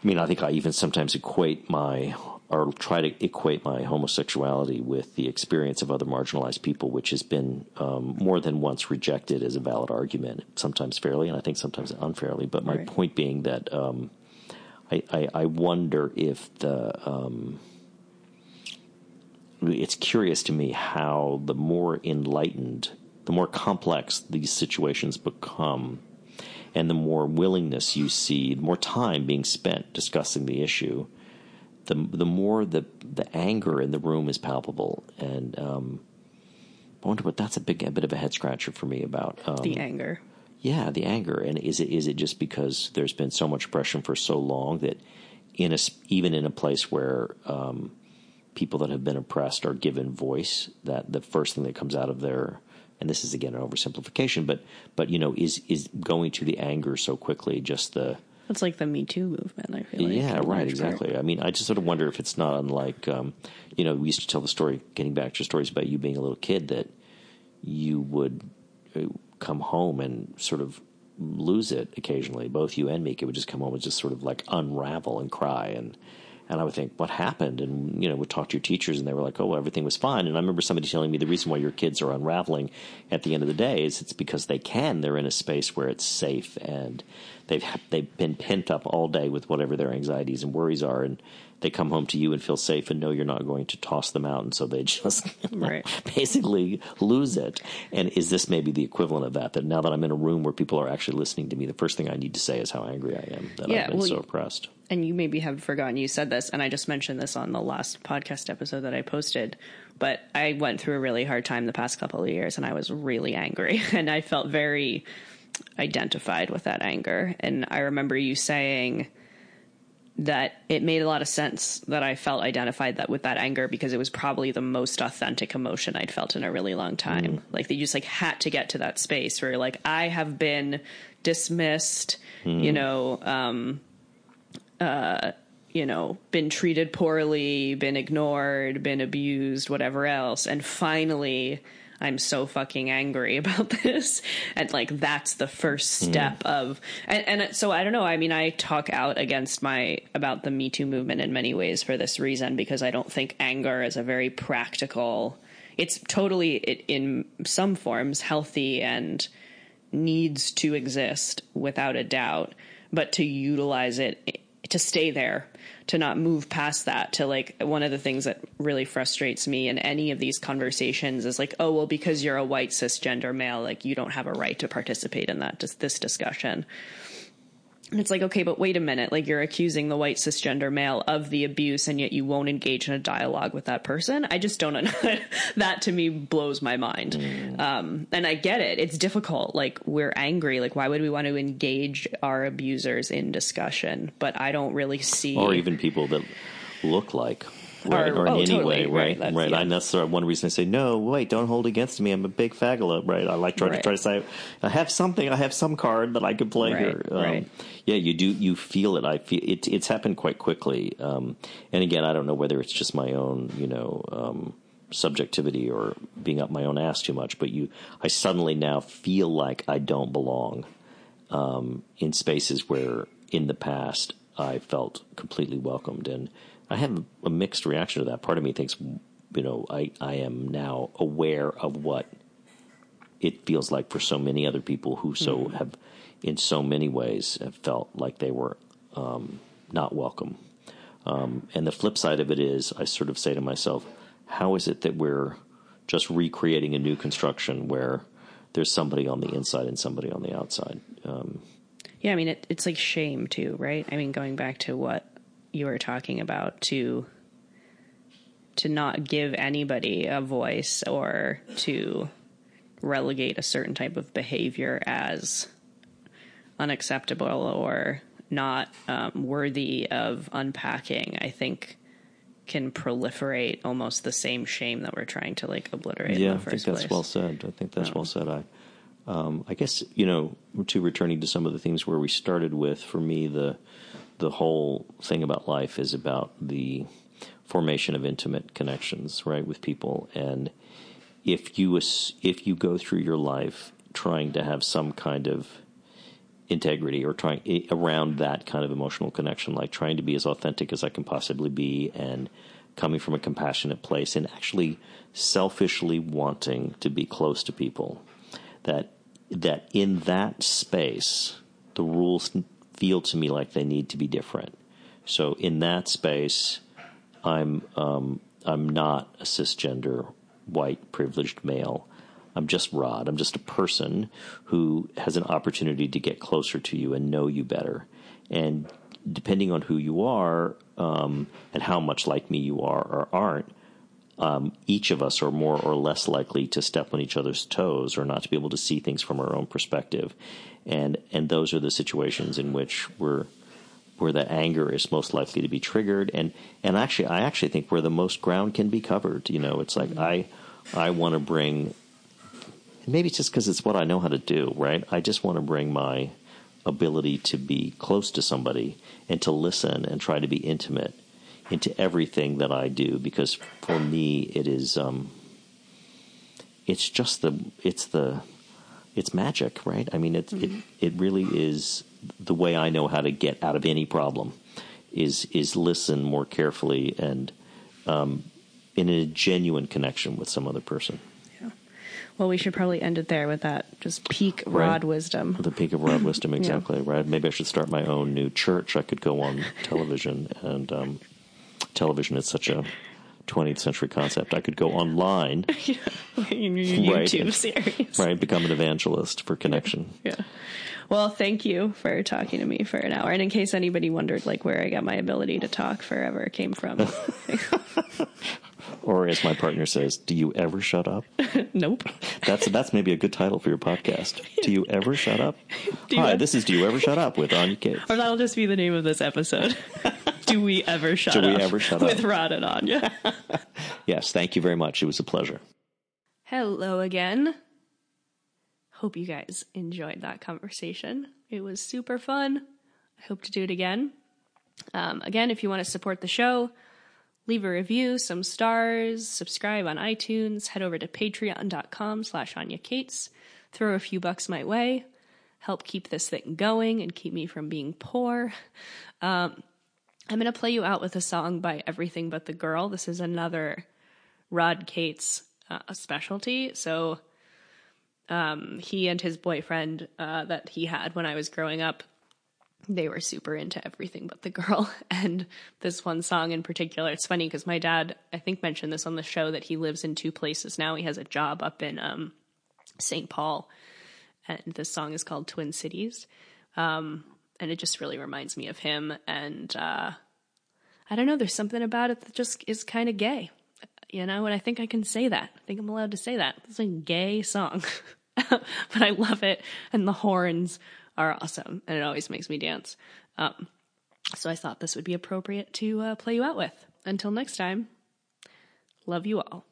I mean, I think I even sometimes equate my or try to equate my homosexuality with the experience of other marginalized people, which has been um, more than once rejected as a valid argument, sometimes fairly, and I think sometimes unfairly. But my right. point being that um, I, I, I, wonder if the um, it's curious to me how the more enlightened, the more complex these situations become, and the more willingness you see, the more time being spent discussing the issue the the more the the anger in the room is palpable, and um, I wonder what that's a big a bit of a head scratcher for me about um, the anger. Yeah, the anger, and is it is it just because there's been so much oppression for so long that in a even in a place where um, people that have been oppressed are given voice, that the first thing that comes out of their and this is again an oversimplification, but but you know is is going to the anger so quickly just the it's like the Me Too movement. I feel like. Yeah, right. Exactly. Part. I mean, I just sort of wonder if it's not unlike, um, you know, we used to tell the story, getting back to stories about you being a little kid, that you would uh, come home and sort of lose it occasionally. Both you and Mika would just come home and just sort of like unravel and cry and and I would think, what happened? And, you know, would talk to your teachers and they were like, oh, well, everything was fine. And I remember somebody telling me the reason why your kids are unraveling at the end of the day is it's because they can. They're in a space where it's safe and they've, they've been pent up all day with whatever their anxieties and worries are. And they come home to you and feel safe and know you're not going to toss them out. And so they just right. basically lose it. And is this maybe the equivalent of that? That now that I'm in a room where people are actually listening to me, the first thing I need to say is how angry I am that yeah, I've been well, so oppressed. And you maybe have forgotten you said this, and I just mentioned this on the last podcast episode that I posted. But I went through a really hard time the past couple of years, and I was really angry, and I felt very identified with that anger. And I remember you saying that it made a lot of sense that I felt identified that with that anger because it was probably the most authentic emotion I'd felt in a really long time. Mm. Like you just like had to get to that space where like I have been dismissed, mm. you know, um, uh, you know, been treated poorly, been ignored, been abused, whatever else, and finally I'm so fucking angry about this. And like, that's the first hmm. step mm. of, and, and so I don't know. I mean, I talk out against my, about the Me Too movement in many ways for this reason, because I don't think anger is a very practical, it's totally it, in some forms healthy and needs to exist without a doubt, but to utilize it to stay there to not move past that to like one of the things that really frustrates me in any of these conversations is like oh well because you're a white cisgender male like you don't have a right to participate in that this discussion it's like, okay, but wait a minute. Like, you're accusing the white cisgender male of the abuse, and yet you won't engage in a dialogue with that person. I just don't know. that to me blows my mind. Mm. Um, and I get it. It's difficult. Like, we're angry. Like, why would we want to engage our abusers in discussion? But I don't really see. Or even people that look like right? Or, or in oh, any totally, way, right? Right. right. Yeah. I, that's one reason I say no. Wait, don't hold against me. I'm a big fagula, right? I like trying right. to try to say I have something. I have some card that I could play right. here. Um, right. Yeah, you do. You feel it. I feel it. It's happened quite quickly. Um, and again, I don't know whether it's just my own, you know. Um, subjectivity or being up my own ass too much, but you, I suddenly now feel like I don't belong um, in spaces where in the past I felt completely welcomed. And I have a mixed reaction to that. Part of me thinks, you know, I, I am now aware of what it feels like for so many other people who so mm-hmm. have, in so many ways, have felt like they were um, not welcome. Um, and the flip side of it is, I sort of say to myself, how is it that we're just recreating a new construction where there's somebody on the inside and somebody on the outside? Um, yeah, I mean, it, it's like shame too, right? I mean, going back to what you were talking about to to not give anybody a voice or to relegate a certain type of behavior as unacceptable or not um, worthy of unpacking, I think can proliferate almost the same shame that we're trying to like obliterate. Yeah, I think that's place. well said. I think that's um, well said. I um, I guess you know, to returning to some of the things where we started with, for me, the the whole thing about life is about the formation of intimate connections, right, with people. And if you if you go through your life trying to have some kind of integrity or trying eh, around that kind of emotional connection, like trying to be as authentic as I can possibly be and coming from a compassionate place and actually selfishly wanting to be close to people, that that in that space the rules feel to me like they need to be different. So in that space, I'm um, I'm not a cisgender white privileged male. I'm just Rod. I'm just a person who has an opportunity to get closer to you and know you better. And depending on who you are um, and how much like me you are or aren't, um, each of us are more or less likely to step on each other's toes or not to be able to see things from our own perspective. And and those are the situations in which we're where the anger is most likely to be triggered and and actually I actually think where the most ground can be covered you know it's like mm-hmm. I I want to bring maybe it's just because it's what I know how to do right I just want to bring my ability to be close to somebody and to listen and try to be intimate into everything that I do because for me it is um it's just the it's the it's magic right I mean it mm-hmm. it it really is the way I know how to get out of any problem is is listen more carefully and um, in a genuine connection with some other person. Yeah. Well, we should probably end it there with that just peak right. rod wisdom. The peak of rod wisdom, exactly. yeah. Right. Maybe I should start my own new church. I could go on television, and um, television is such a 20th century concept. I could go online, yeah. in right, YouTube series, right? Become an evangelist for connection. yeah. Well, thank you for talking to me for an hour. And in case anybody wondered, like where I got my ability to talk forever came from. or as my partner says, "Do you ever shut up?" nope. That's that's maybe a good title for your podcast. Do you ever shut up? Hi, this is Do you ever shut up with Anya Kaats. Or that'll just be the name of this episode. Do we ever shut Do up? Do we ever shut with up with Rod and Anya? yes, thank you very much. It was a pleasure. Hello again. Hope you guys enjoyed that conversation. It was super fun. I hope to do it again. Um, again, if you want to support the show, leave a review, some stars, subscribe on iTunes, head over to patreon.com slash Anya Kaats, throw a few bucks my way, help keep this thing going and keep me from being poor. Um, I'm going to play you out with a song by Everything But the Girl. This is another Rod Kaats uh, specialty. So um, he and his boyfriend uh, that he had when I was growing up, they were super into everything but the girl. And this one song in particular, it's funny because my dad, I think, mentioned this on the show that he lives in two places now. He has a job up in um, St. Paul, and this song is called Twin Cities. Um, and it just really reminds me of him. And uh, I don't know, there's something about it that just is kind of gay. You know, and I think I can say that. I think I'm allowed to say that. It's a gay song. but I love it. And the horns are awesome. And it always makes me dance. Um, so I thought this would be appropriate to uh, play you out with. Until next time, love you all.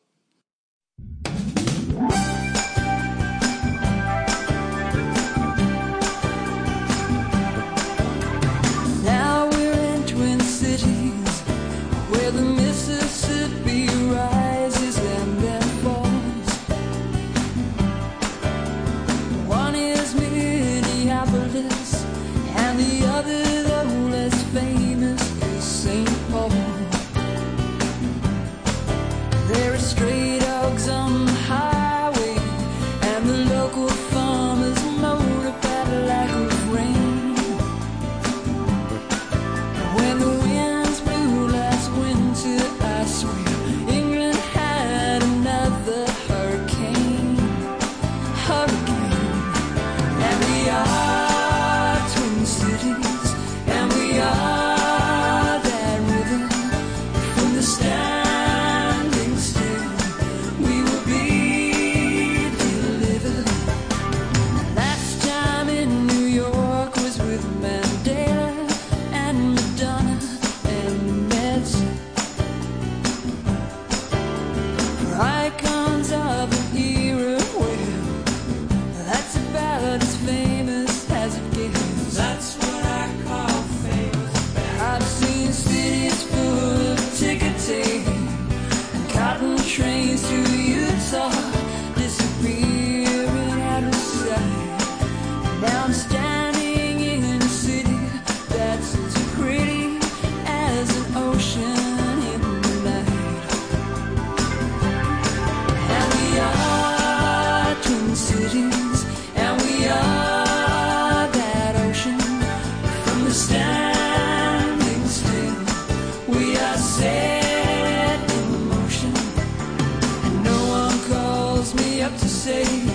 say